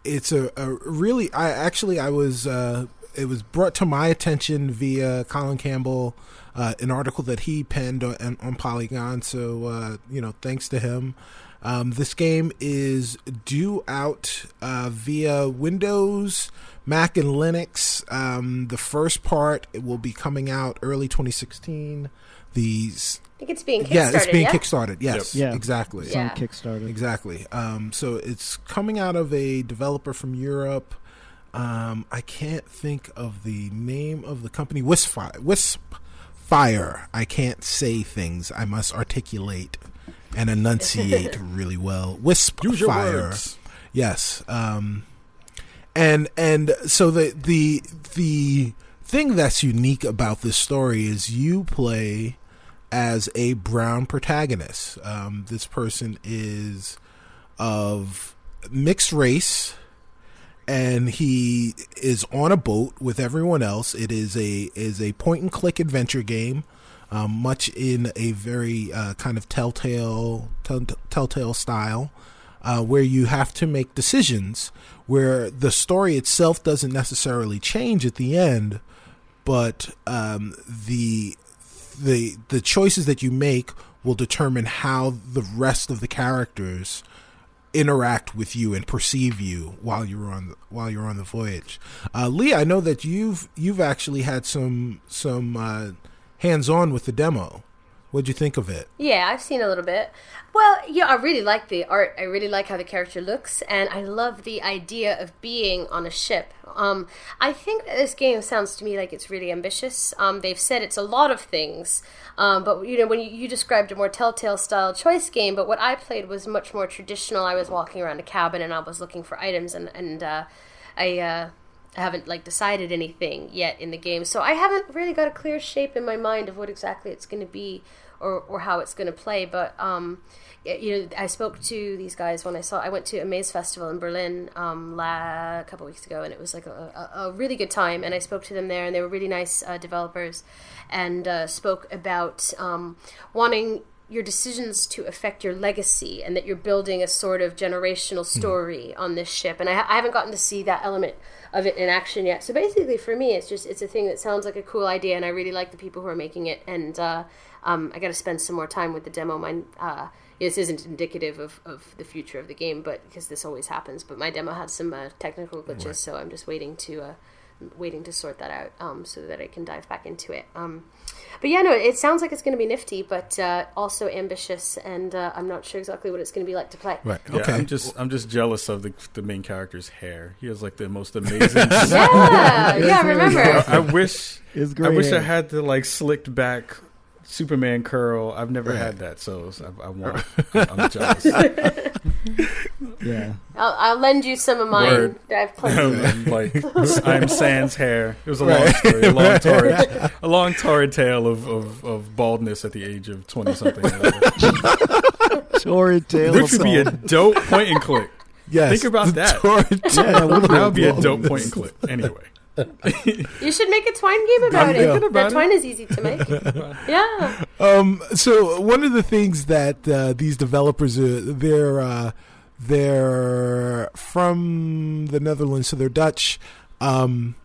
it's a, a really I actually I was uh, it was brought to my attention via Colin Campbell uh, an article that he penned on, on Polygon so uh, you know thanks to him um, this game is due out uh, via Windows Mac and Linux um, the first part it will be coming out early 2016 these I think it's being kickstarted. yeah it's being yeah? kickstarted yes Yeah. exactly It's on Yeah. Kickstarter. Exactly. Um, so it's coming out of a developer from Europe. Um, I can't think of the name of the company. Wispfire. Wispfire. I can't say things. I must articulate and enunciate really well. Wispfire. Use your words. Yes. Um, and and so the the the thing that's unique about this story is you play as a brown protagonist. Um, this person is of mixed race and he is on a boat with everyone else. It is a is a point and click adventure game, um, much in a very uh, kind of telltale tell, telltale style, uh, where you have to make decisions. Where the story itself doesn't necessarily change at the end, but um, the the the choices that you make will determine how the rest of the characters interact with you and perceive you while you're on the, while you're on the voyage. Uh, Leigh, I know that you've you've actually had some some uh, hands on with the demo. What'd you think of it? Yeah, I've seen a little bit. Well, yeah, I really like the art. I really like how the character looks, and I love the idea of being on a ship. Um, I think this game sounds to me like it's really ambitious. Um, they've said it's a lot of things, um, but you know, when you, you described a more Telltale style choice game, but what I played was much more traditional. I was walking around a cabin and I was looking for items, and and uh, I. Uh, I haven't like decided anything yet in the game, so I haven't really got a clear shape in my mind of what exactly it's going to be or, or how it's going to play. But um, you know, I spoke to these guys when I saw I went to a Maze Festival in Berlin um, la, a couple weeks ago, and it was like a, a, a really good time. And I spoke to them there, and they were really nice uh, developers, and uh, spoke about um, wanting your decisions to affect your legacy and that you're building a sort of generational story on this ship. And I, I haven't gotten to see that element of it in action yet. So basically for me it's just it's a thing that sounds like a cool idea and i really like the people who are making it. And uh, um, i got to spend some more time with the demo. Mine uh, this isn't indicative of, of the future of the game but because this always happens but my demo had some uh, technical glitches so i'm just waiting to uh, waiting to sort that out um, so that i can dive back into it. Um, but yeah, no, it sounds like it's going to be nifty, but uh, also ambitious, and uh, I'm not sure exactly what it's going to be like to play. Right. Yeah, Okay. I'm just I'm just jealous of the the main character's hair. He has like the most amazing. Yeah, yeah, remember. I wish It's I great. wish I had the like slicked back Superman curl. I've never Right. had that, so I, I want. I'm jealous. Yeah. I'll, I'll lend you some of mine. Word. I have plenty. I'm like I'm Sans hair. It was a long story, a long torrid, a long torrid tale of, of, of baldness at the age of twenty something. Torrid tale Which would be a dope point and click. Yes. Think about the that. torrent- Yeah, that would That would be a dope point and click. Anyway, You should make a Twine game about I'm it. thinking about that it. Twine is easy to make. yeah. Um, so one of the things that uh, these developers are they're uh, they're from the Netherlands, so they're Dutch. Um,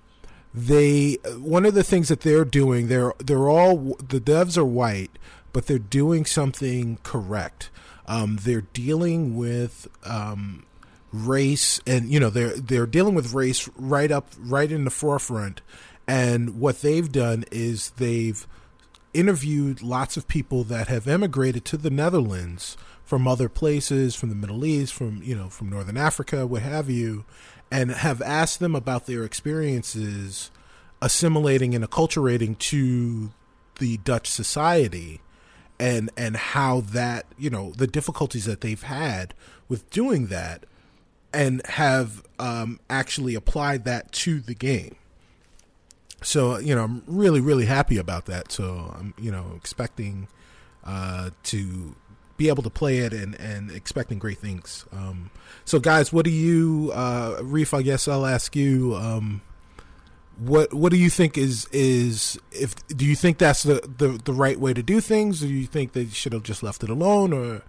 they one of the things that they're doing they're they're all the devs are white but they're doing something correct um, they're dealing with um, race and you know they're they're dealing with race right up right in the forefront and what they've done is they've interviewed lots of people that have emigrated to the Netherlands from other places from the Middle East from you know from northern Africa what have you and have asked them about their experiences assimilating and acculturating to the Dutch society and and how that you know the difficulties that they've had with doing that and have um, actually applied that to the game. So you know i'm really really happy about that. So i'm you know expecting uh, to be able to play it and and expecting great things. Um, so guys what do you uh, reef i guess i'll ask you um, what what do you think is is if do you think that's the, the the right way to do things? Or do you think they should have just left it alone? Or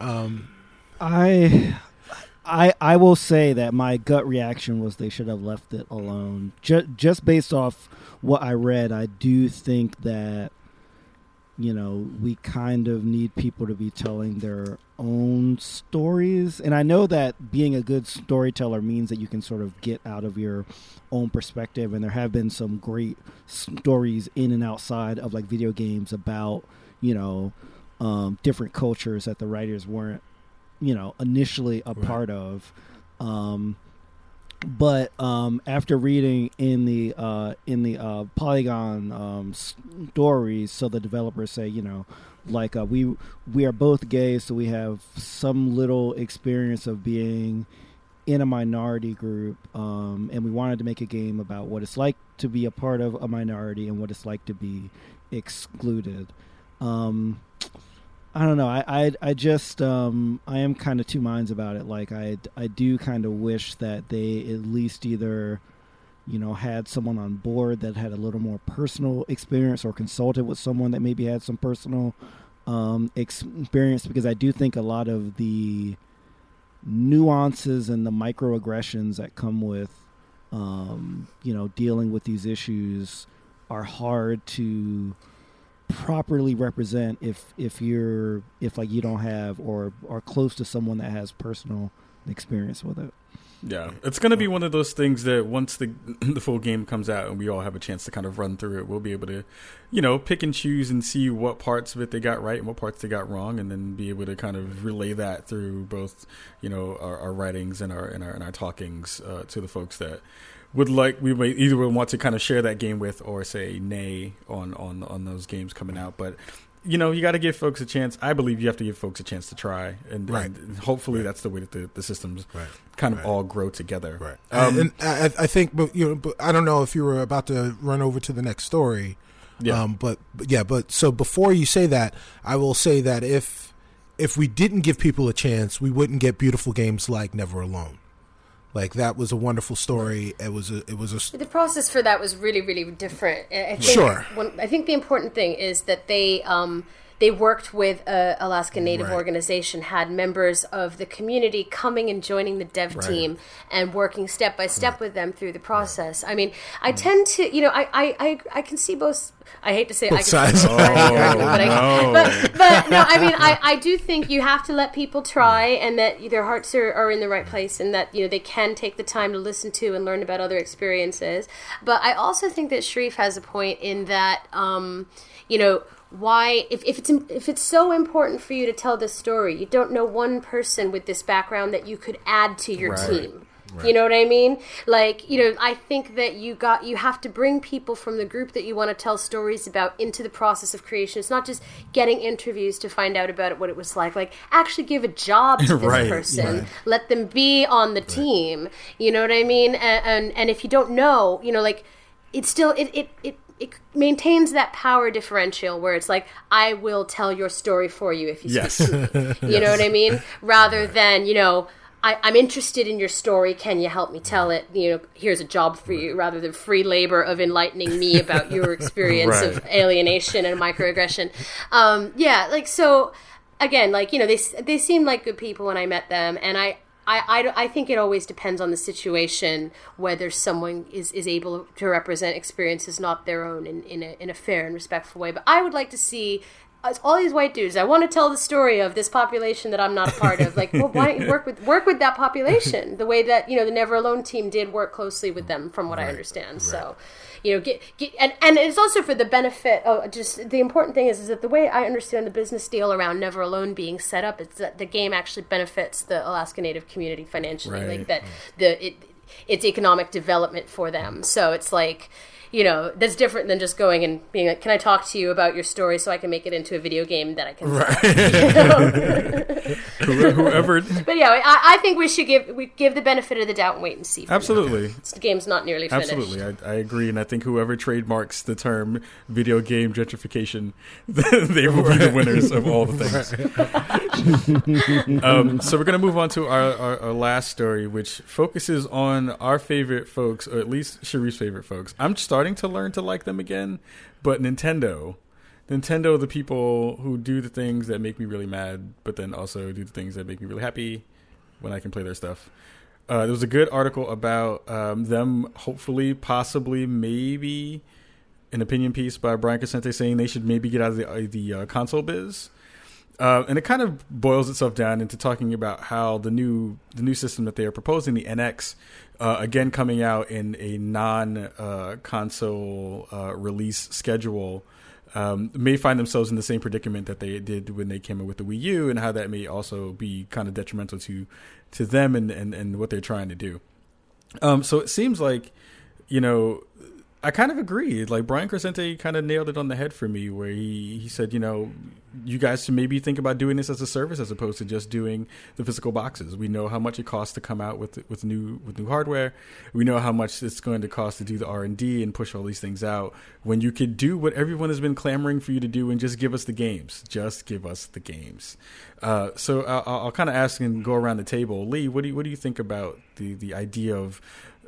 um I I I will say that my gut reaction was they should have left it alone. Just just based off what I read, I do think that you know we kind of need people to be telling their own stories, and I know that being a good storyteller means that you can sort of get out of your own perspective. And there have been some great stories in and outside of like video games about you know um, different cultures that the writers weren't you know initially a Right. part of um but um after reading in the uh in the uh polygon um stories so the developers say you know like uh, we we are both gay so we have some little experience of being in a minority group um and we wanted to make a game about what it's like to be a part of a minority and what it's like to be excluded. Um I don't know. I I, I just um, I am kind of two minds about it. Like I I do kind of wish that they at least either you know had someone on board that had a little more personal experience or consulted with someone that maybe had some personal um, experience because I do think a lot of the nuances and the microaggressions that come with um, you know dealing with these issues are hard to properly represent if if you're if like you don't have or are close to someone that has personal experience with it. Yeah, it's going to be one of those things that once the the full game comes out and we all have a chance to kind of run through it, we'll be able to, you know, pick and choose and see what parts of it they got right and what parts they got wrong, and then be able to kind of relay that through both, you know, our, our writings and our and our and our talkings uh, to the folks that would like we may either would want to kind of share that game with or say nay on on on those games coming out, but. You know, you got to give folks a chance. I believe you have to give folks a chance to try, and, Right. and hopefully Right. that's the way that the, the systems Right. kind of all grow together. Right. Um, and I, I think, but you know, but I don't know if you were about to run over to the next story. Yeah. Um, but, but yeah, but so before you say that, I will say that if if we didn't give people a chance, we wouldn't get beautiful games like Never Alone. Like that was a wonderful story. It was a it was a The process for that was really, really different. I I think Sure. One, I think the important thing is that they um, they worked with a Alaska Native Right. organization, had members of the community coming and joining the dev Right. team and working step by step with them through the process. I mean, I tend to, you know, I I, I, I can see both. I hate to say I can sides. see both sides of the argument, but, I, no. but but no, I mean, I, I do think you have to let people try, and that their hearts are, are in the right place, and that you know they can take the time to listen to and learn about other experiences. But I also think that Shareef has a point in that, um, you know. Why, if, if it's if it's so important for you to tell this story, you don't know one person with this background that you could add to your Right. team. You know what I mean? Like, you know, I think that you got you have to bring people from the group that you want to tell stories about into the process of creation. It's not just getting interviews to find out about it, what it was like. Like, actually give a job to this Right, person. right. Let them be on the team. You know what I mean? And, and and if you don't know, you know, like it's still it it it. It maintains that power differential where it's like I will tell your story for you if you Yes. speak to me. You know what I mean? Rather than you know I, I'm interested in your story. Can you help me tell it? You know, here's a job for you, rather than free labor of enlightening me about your experience of alienation and microaggression. Um, yeah, like so. again, like you know, they they seemed like good people when I met them, and I. I, I, I think it always depends on the situation whether someone is, is able to represent experiences not their own in, in, a, in a fair and respectful way. But I would like to see all these white dudes. I want to tell the story of this population that I'm not a part of. Like, well, why don't you work with work with that population the way that you know the Never Alone team did work closely with them, from what right. I understand. Right. So, you know, get, get and and it's also for the benefit. Of just the important thing is is that the way I understand the business deal around Never Alone being set up, is that the game actually benefits the Alaska Native community financially. Right. Like that, the it it's economic development for them. So it's like you know, that's different than just going and being like, "Can I talk to you about your story so I can make it into a video game that I can?" Right. Whoever. But yeah, I, I, think we should give we give the benefit of the doubt and wait and see. Absolutely, the game's not nearly finished. Absolutely, I, I, agree, and I think whoever trademarks the term "video game gentrification," they will be the winners of all the things. um, so we're going to move on to our, our, our last story, which focuses on our favorite folks, or at least Shareef's favorite folks. I'm starting starting to learn to like them again. But Nintendo, Nintendo, the people who do the things that make me really mad, but then also do the things that make me really happy when I can play their stuff. Uh, there was a good article about um, them, hopefully, possibly, maybe an opinion piece by Brian Crecente saying they should maybe get out of the, uh, the uh, console biz. Uh, and it kind of boils itself down into talking about how the new the new system that they are proposing, the NX, uh, again coming out in a non uh, console uh, release schedule, um, may find themselves in the same predicament that they did when they came in with the Wii U, and how that may also be kind of detrimental to to them and, and, and what they're trying to do. Um, so it seems like, you know, I kind of agree. Like Brian Crecente kind of nailed it on the head for me, where he, he said, you know, you guys should maybe think about doing this as a service as opposed to just doing the physical boxes. We know how much it costs to come out with with new with new hardware. We know how much it's going to cost to do the R and D and push all these things out. When you could do what everyone has been clamoring for you to do and just give us the games, just give us the games. Uh, so I'll, I'll kind of ask and go around the table. Leigh, what do you, what do you think about the the idea of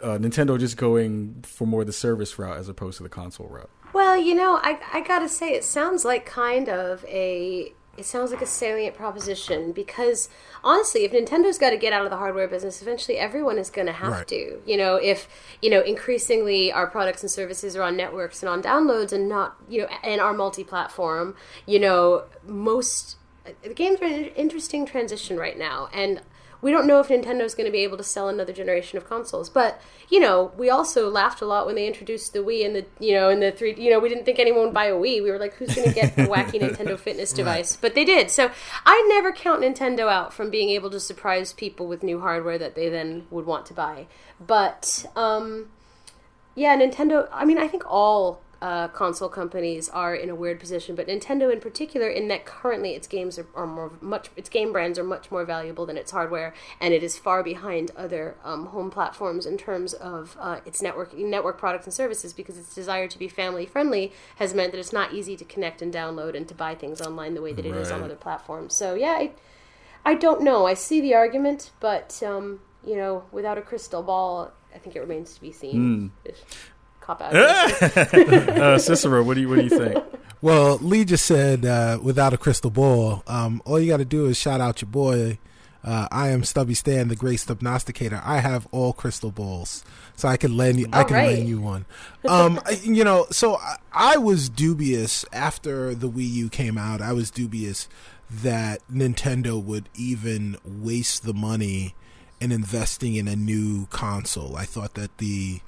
uh, Nintendo just going for more the service route as opposed to the console route? Well, you know, I I gotta say, it sounds like kind of a it sounds like a salient proposition because honestly, if Nintendo's got to get out of the hardware business, eventually everyone is going to have right. to. You know, if you know increasingly our products and services are on networks and on downloads and not you know and are multi-platform, you know, most the games are an interesting transition right now, and we don't know if Nintendo's going to be able to sell another generation of consoles. But you know, we also laughed a lot when they introduced the Wii and the you know and the three. You know, we didn't think anyone would buy a Wii. We were like, who's going to get the wacky Nintendo Fitness device? Right. But they did. So I never count Nintendo out from being able to surprise people with new hardware that they then would want to buy. But um, yeah, Nintendo. I mean, I think all uh, console companies are in a weird position, but Nintendo in particular, in that currently its games are, are, more much its game brands are much more valuable than its hardware, and it is far behind other um, home platforms in terms of uh, its network network products and services because its desire to be family friendly has meant that it's not easy to connect and download and to buy things online the way that it right. is on other platforms. So yeah, I, I don't know. I see the argument, but um, you know, without a crystal ball, I think it remains to be seen. Mm cop out. uh, Sisqo, what do you what do you think? Well, Leigh just said uh, without a crystal ball, um, all you got to do is shout out your boy. Uh, I am Stubby Stan, the great stubnosticator. I have all crystal balls, so I can lend you. All I can right. lend you one. Um, you know, so I, I was dubious after the Wii U came out. I was dubious that Nintendo would even waste the money in investing in a new console. I thought that the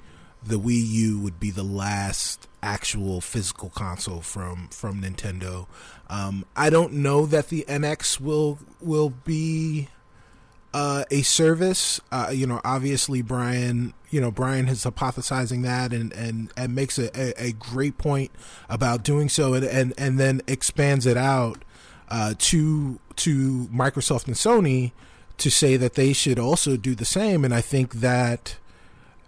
the Wii U would be the last actual physical console from from Nintendo. Um, I don't know that the NX will will be uh, a service. Uh, you know, obviously Brian, you know Brian is hypothesizing that and and, and makes a, a, a great point about doing so, and and, and then expands it out uh, to to Microsoft and Sony to say that they should also do the same. And I think that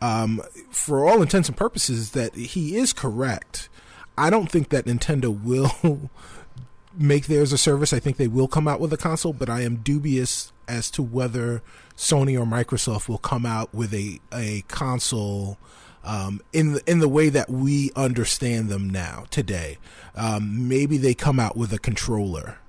um, for all intents and purposes, that he is correct. I don't think that Nintendo will make theirs a service. I think they will come out with a console, but I am dubious as to whether Sony or Microsoft will come out with a a console um, in the in the way that we understand them now today. Um, maybe they come out with a controller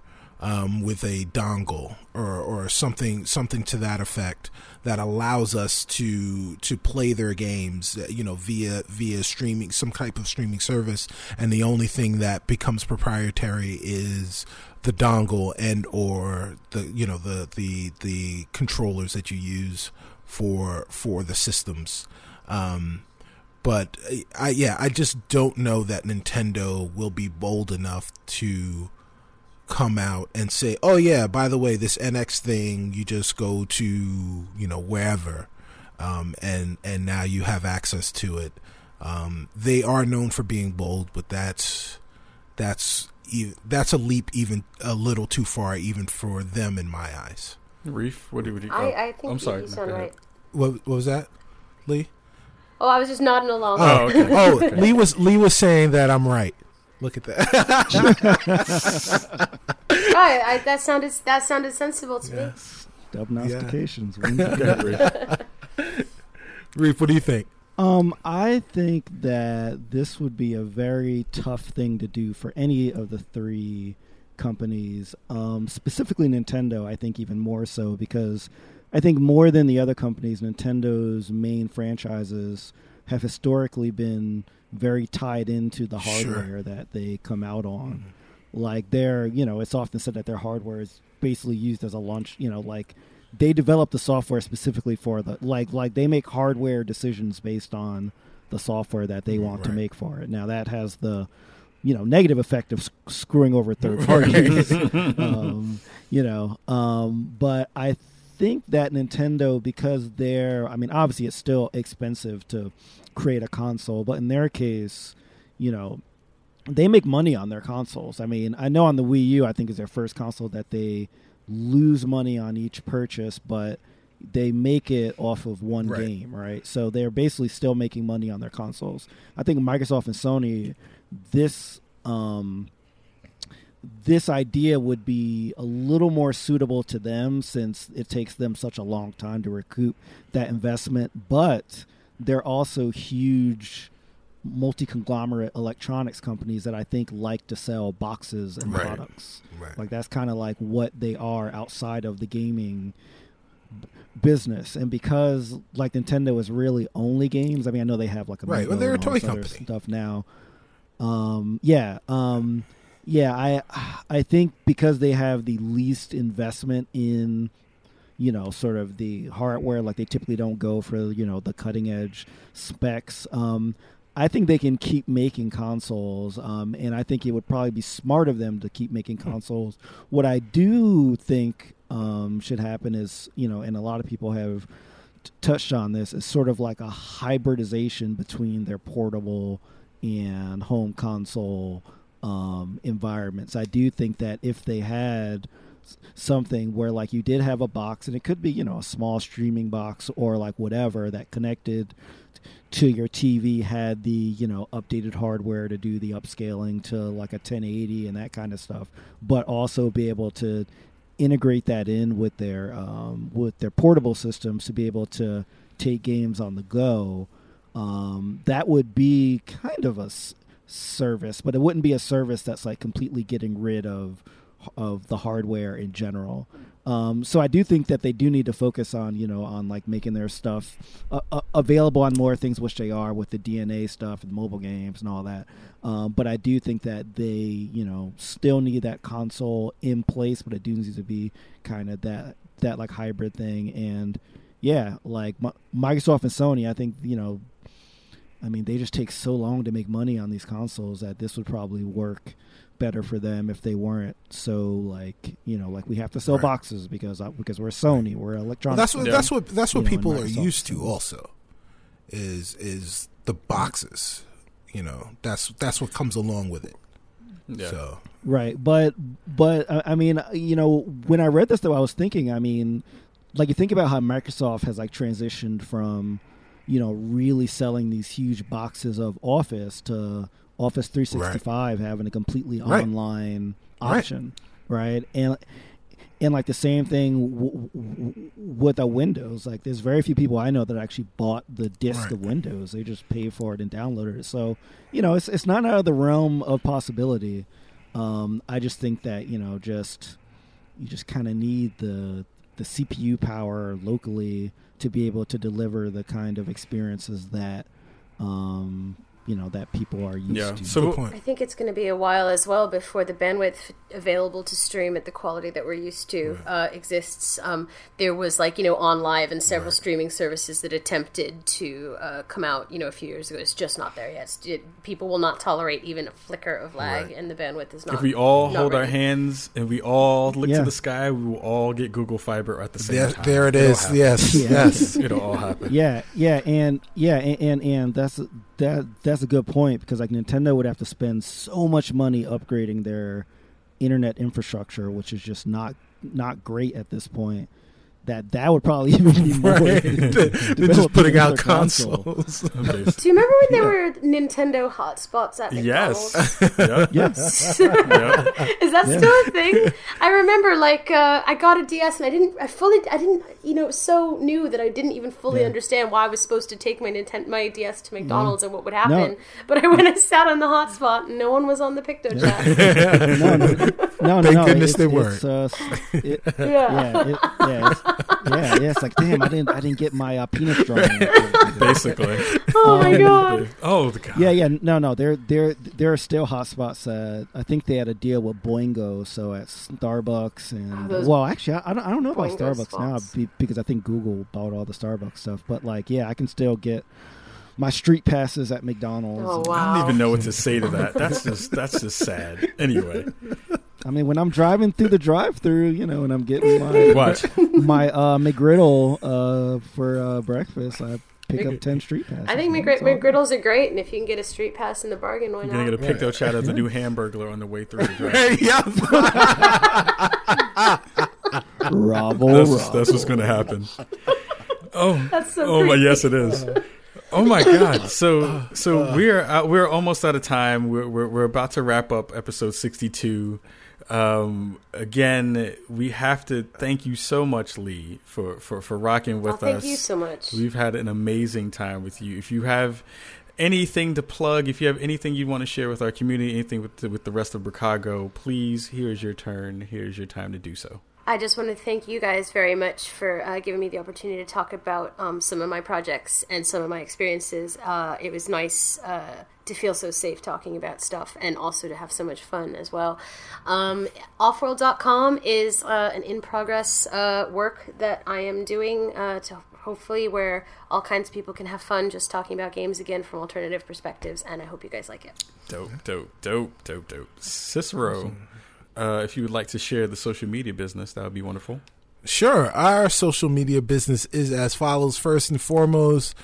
um, with a dongle or or something something to that effect that allows us to to play their games, uh, you know, via via streaming, some type of streaming service, and the only thing that becomes proprietary is the dongle and or the you know the the the controllers that you use for for the systems. Um, but I yeah, I just don't know that Nintendo will be bold enough to come out and say, "Oh yeah, by the way, this NX thing, you just go to you know wherever, um, and and now you have access to it." Um, they are known for being bold, but that's that's that's a leap even a little too far, even for them in my eyes. Reef, what do you? I, I think I'm sorry. You sound right. What, what was that, Leigh? Oh, I was just nodding along. Oh, okay. oh, Leigh was Leigh was saying that I'm right. Look at that. right, I, that sounded that sounded sensible to yes. me. Dubnostications. Yeah. Reef, what do you think? Um, I think that this would be a very tough thing to do for any of the three companies. Um, specifically Nintendo, I think even more so because I think more than the other companies, Nintendo's main franchises have historically been very tied into the hardware sure. that they come out on. Mm-hmm. Like they're, you know, it's often said that their hardware is basically used as a launch, you know, like they develop the software specifically for the like like they make hardware decisions based on the software that they want right. to make for it. Now that has the you know negative effect of screwing over third parties. um, you know, um, but I think that Nintendo because they're I mean obviously it's still expensive to create a console, but in their case, you know, they make money on their consoles. I mean, I know on the Wii U, I think is their first console that they lose money on each purchase, but they make it off of one right. game, right? So they're basically still making money on their consoles. I think Microsoft and Sony, this um, this idea would be a little more suitable to them since it takes them such a long time to recoup that investment, but they're also huge multi conglomerate electronics companies that I think like to sell boxes and right. products. Right. Like that's kind of like what they are outside of the gaming b- business. And because like Nintendo is really only games. I mean, I know they have like a right. Well, they're a toy company stuff now. Um, yeah. Um, yeah. I I think because they have the least investment in you know, sort of the hardware. Like they typically don't go for you know the cutting edge specs. Um, I think they can keep making consoles, um, and I think it would probably be smart of them to keep making hmm. consoles. What I do think um, should happen is, you know, and a lot of people have t- touched on this, is sort of like a hybridization between their portable and home console um, environments. I do think that if they had something where like you did have a box and it could be you know a small streaming box or like whatever that connected to your TV had the you know updated hardware to do the upscaling to like a 1080 and that kind of stuff but also be able to integrate that in with their um, with their portable systems to be able to take games on the go um, that would be kind of a service but it wouldn't be a service that's like completely getting rid of of the hardware in general. Um, so I do think that they do need to focus on you know on like making their stuff uh, uh, available on more things, which they are with the DeNA stuff and mobile games and all that. Um, but I do think that they you know still need that console in place, but it do need to be kind of that that like hybrid thing. And yeah, like Microsoft and Sony, I think you know. I mean, they just take so long to make money on these consoles that this would probably work better for them if they weren't so like you know like we have to sell right. boxes because uh, because we're Sony we're electronic. Well, that's what yeah. that's what that's what people know, are used to also is is the boxes. You know that's that's what comes along with it. Yeah. So right, but but I mean you know when I read this though I was thinking I mean like you think about how Microsoft has like transitioned from you know really selling these huge boxes of Office to Office 365 right. having a completely right. online option, right. right? And and like the same thing w- w- with a Windows. Like there's very few people I know that actually bought the disc of Windows. They just pay for it and downloaded it. So you know, it's it's not out of the realm of possibility. Um, I just think that you know, just you just kind of need the the CPU power locally to be able to deliver the kind of experiences that um, you know that people are used Yeah. to. So Good point. I think it's going to be a while as well before the bandwidth available to stream at the quality that we're used to uh, exists. Um, there was like you know OnLive and several streaming services that attempted to uh, come out you know a few years ago. It's just not there yet. It, people will not tolerate even a flicker of lag, Right. and the bandwidth is not. if we all not hold our hands and we all look Yeah. to the sky, we will all get Google Fiber at the same There, time. there it It'll is. happen. Yes, Yeah. yes. It'll all happen. yeah, yeah, and yeah, and, and and that's that that's a good point because like Nintendo would have to spend so much money upgrading their internet infrastructure, which is just not not great at this point. That that would probably even be more. Right. than They're just putting out another console. consoles. Do you remember when there were Nintendo hotspots at Yes. McDonald's? Yep. Yes. Yep. Is that Yeah. still a thing? I remember, like, uh, I got a DS and I didn't, I fully, I didn't, you know, it was so new that I didn't even fully Yeah. understand why I was supposed to take my Nintendo, my DS to Mm-hmm. McDonald's and what would happen. But I went and sat on the hotspot and no one was on the PictoChat. no, no, no, Thank no, goodness it's, they it's, weren't. Uh, it, yeah. yeah, it, yeah, it's, yeah, yeah. It's like, damn, I didn't, I didn't get my uh, penis drawing. Basically. Oh my god. Oh, the God. Yeah, yeah, no, no. There, there, there are still hotspots. Uh, I think they had a deal with Boingo, so at Starbucks and those well, actually, I, I don't, I don't know about Starbucks now spots. be, because I think Google bought all the Starbucks stuff. But like, yeah, I can still get my street passes at McDonald's. Oh wow. I don't even know what to say to that. That's just that's just sad. Anyway, I mean, when I'm driving through the drive-through, you know, and I'm getting my watch. my uh, McGriddle uh, for uh, breakfast, I pick up ten street passes. I think man. McGri- It's all good. McGriddles are great, and if you can get a street pass in the bargain, why You're gonna not? get a PictoChat as the new Hamburglar on the way through the drive. yeah. Bravo, That's, bravo. that's what's gonna happen. Oh, That's so oh my, yes, it is. Oh my God! So, so we're out, we're almost out of time. We're, we're we're about to wrap up episode sixty-two. Um, again, we have to thank you so much, Leigh, for for for rocking with Oh, thank us. you so much. We've had an amazing time with you. If you have anything to plug, if you have anything you want to share with our community, anything with the, with the rest of Chicago, please, here's your turn. Here's your time to do so. I just want to thank you guys very much for uh, giving me the opportunity to talk about um, some of my projects and some of my experiences. Uh, it was nice uh, to feel so safe talking about stuff and also to have so much fun as well. Um, Offworld.com is uh, an in progress uh, work that I am doing uh, to hopefully where all kinds of people can have fun just talking about games again from alternative perspectives, and I hope you guys like it. Dope, dope, dope, dope, dope. Sisqo, uh, if you would like to share the social media business, that would be wonderful. Sure. Our social media business is as follows. First and foremost,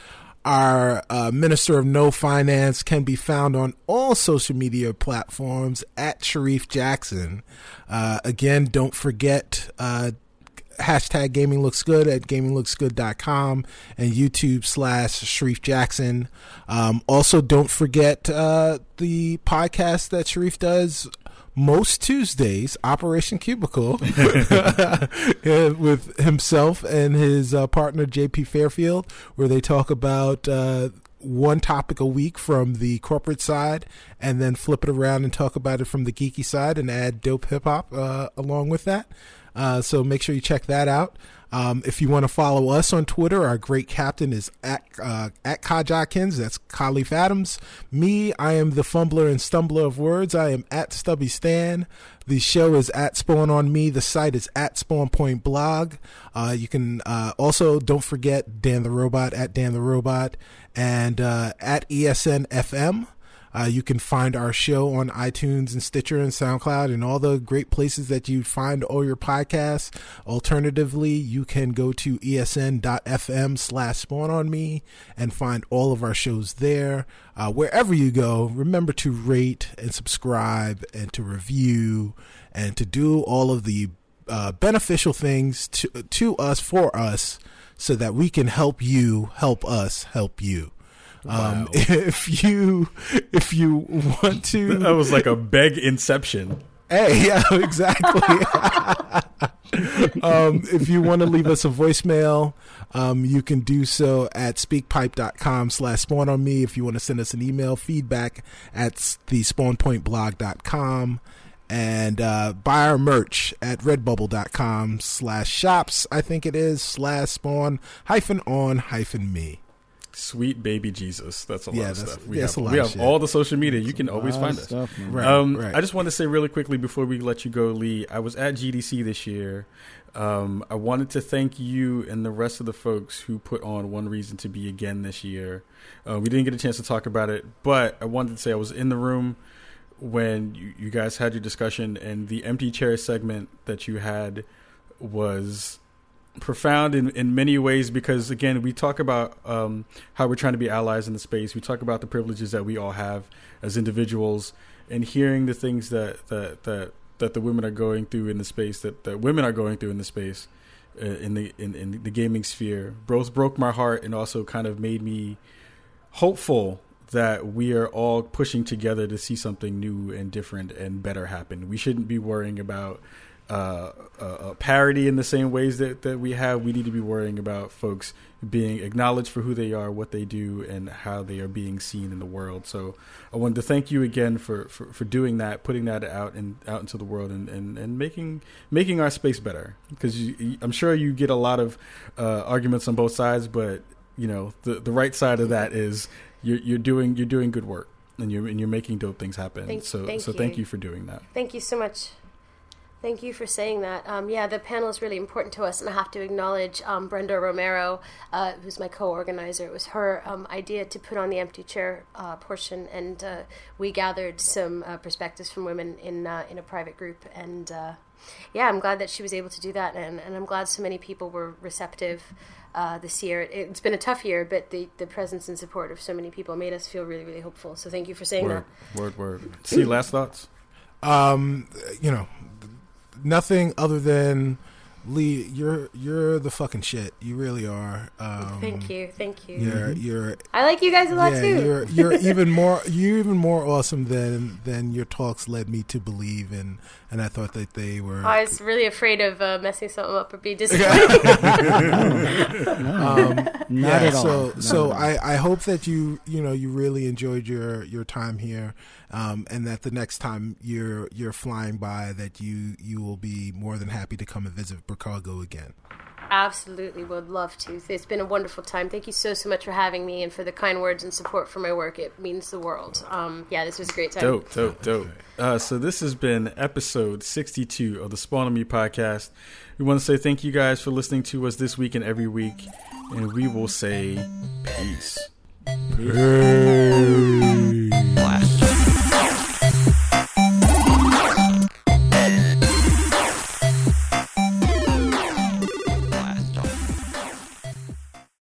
our uh, Minister of No Finance can be found on all social media platforms at Shareef Jackson. Uh, again, don't forget uh, hashtag gaming looks good at gaminglooksgood.com and YouTube slash Shareef Jackson. Um, also, don't forget uh, the podcast that Shareef does most Tuesdays, Operation Cubicle, uh, with himself and his uh, partner JP Fairfield, where they talk about uh, one topic a week from the corporate side, and then flip it around and talk about it from the geeky side, and add dope hip hop uh, along with that. Uh, so make sure you check that out. Um, if you want to follow us on Twitter, our great captain is at uh, at Kajakins. That's Kahlief Adams. Me, I am the fumbler and stumbler of words. I am at Stubby Stan. The show is at Spawn on Me. The site is at Spawn Point Blog. Uh, you can uh, also don't forget Dan the Robot at Dan the Robot and uh, at ESN FM. Uh, you can find our show on iTunes and Stitcher and SoundCloud and all the great places that you find all your podcasts. Alternatively, you can go to esn.fm slash spawn on me and find all of our shows there. Uh, wherever you go, remember to rate and subscribe and to review and to do all of the uh, beneficial things to, to us, for us, so that we can help you help us help you. Um, Wow. if you if you want to That was like a beg inception. Hey, yeah, exactly. um, if you want to leave us a voicemail, um, you can do so at speakpipe.com slash spawn on me. If you want to send us an email, feedback at the spawnpointblog.com. and uh, buy our merch at redbubble.com slash shops i think it is slash spawn hyphen on hyphen me Sweet baby Jesus. That's a lot Yeah, of stuff. We yeah, have, lot we have all the social media. You can always find us. stuff. Right. um, right. I just want to say really quickly before we let you go, Leigh. I was at GDC this year. Um, I wanted to thank you and the rest of the folks who put on One Reason to Be again this year. Uh, we didn't get a chance to talk about it, but I wanted to say I was in the room when you, you guys had your discussion, and the empty chair segment that you had was profound in, in many ways because again we talk about um, how we're trying to be allies in the space we talk about the privileges that we all have as individuals and hearing the things that that that, that the women are going through in the space that, that women are going through in the space uh, in the in, in the gaming sphere both broke my heart and also kind of made me hopeful that we are all pushing together to see something new and different and better happen. We shouldn't be worrying about uh, uh, uh, parity in the same ways that, that we have. We need to be worrying about folks being acknowledged for who they are, what they do, and how they are being seen in the world. So I wanted to thank you again for, for, for doing that, putting that out and out into the world, and, and, and making making our space better. Because I'm sure you get a lot of uh, arguments on both sides, but you know the the right side of that is you're you're doing you're doing good work and you're and you're making dope things happen. Thank- so thank so you. thank you for doing that. Thank you so much. Thank you for saying that. Um, yeah, the panel is really important to us, and I have to acknowledge um, Brenda Romero, uh, who's my co-organizer. It was her um, idea to put on the empty chair uh, portion, and uh, we gathered some uh, perspectives from women in uh, in a private group. And uh, yeah, I'm glad that she was able to do that, and, and I'm glad so many people were receptive. Uh, this year, it's been a tough year, but the, the presence and support of so many people made us feel really, really hopeful. So thank you for saying Word, that. word, word. See, last thoughts. um you know nothing other than Leigh you're you're the fucking shit you really are um Thank you, thank you. you're you're I like you guys a lot yeah, too. you're you're even more you're even more awesome than than your talks led me to believe and and I thought that they were I was really afraid of uh, messing something up or being disappointed. No, not yeah, at all. so Not so at all. I, I hope that you you know you really enjoyed your your time here, um, and that the next time you're you're flying by that you you will be more than happy to come and visit Chicago again. Absolutely, would love to. It's been a wonderful time. Thank you so so much for having me and for the kind words and support for my work. It means the world. Um, yeah, this was a great time. Dope, dope, dope. Uh, so this has been episode 62 of the Spawn on Me podcast. We want to say thank you guys for listening to us this week and every week, and we will say peace. Peace.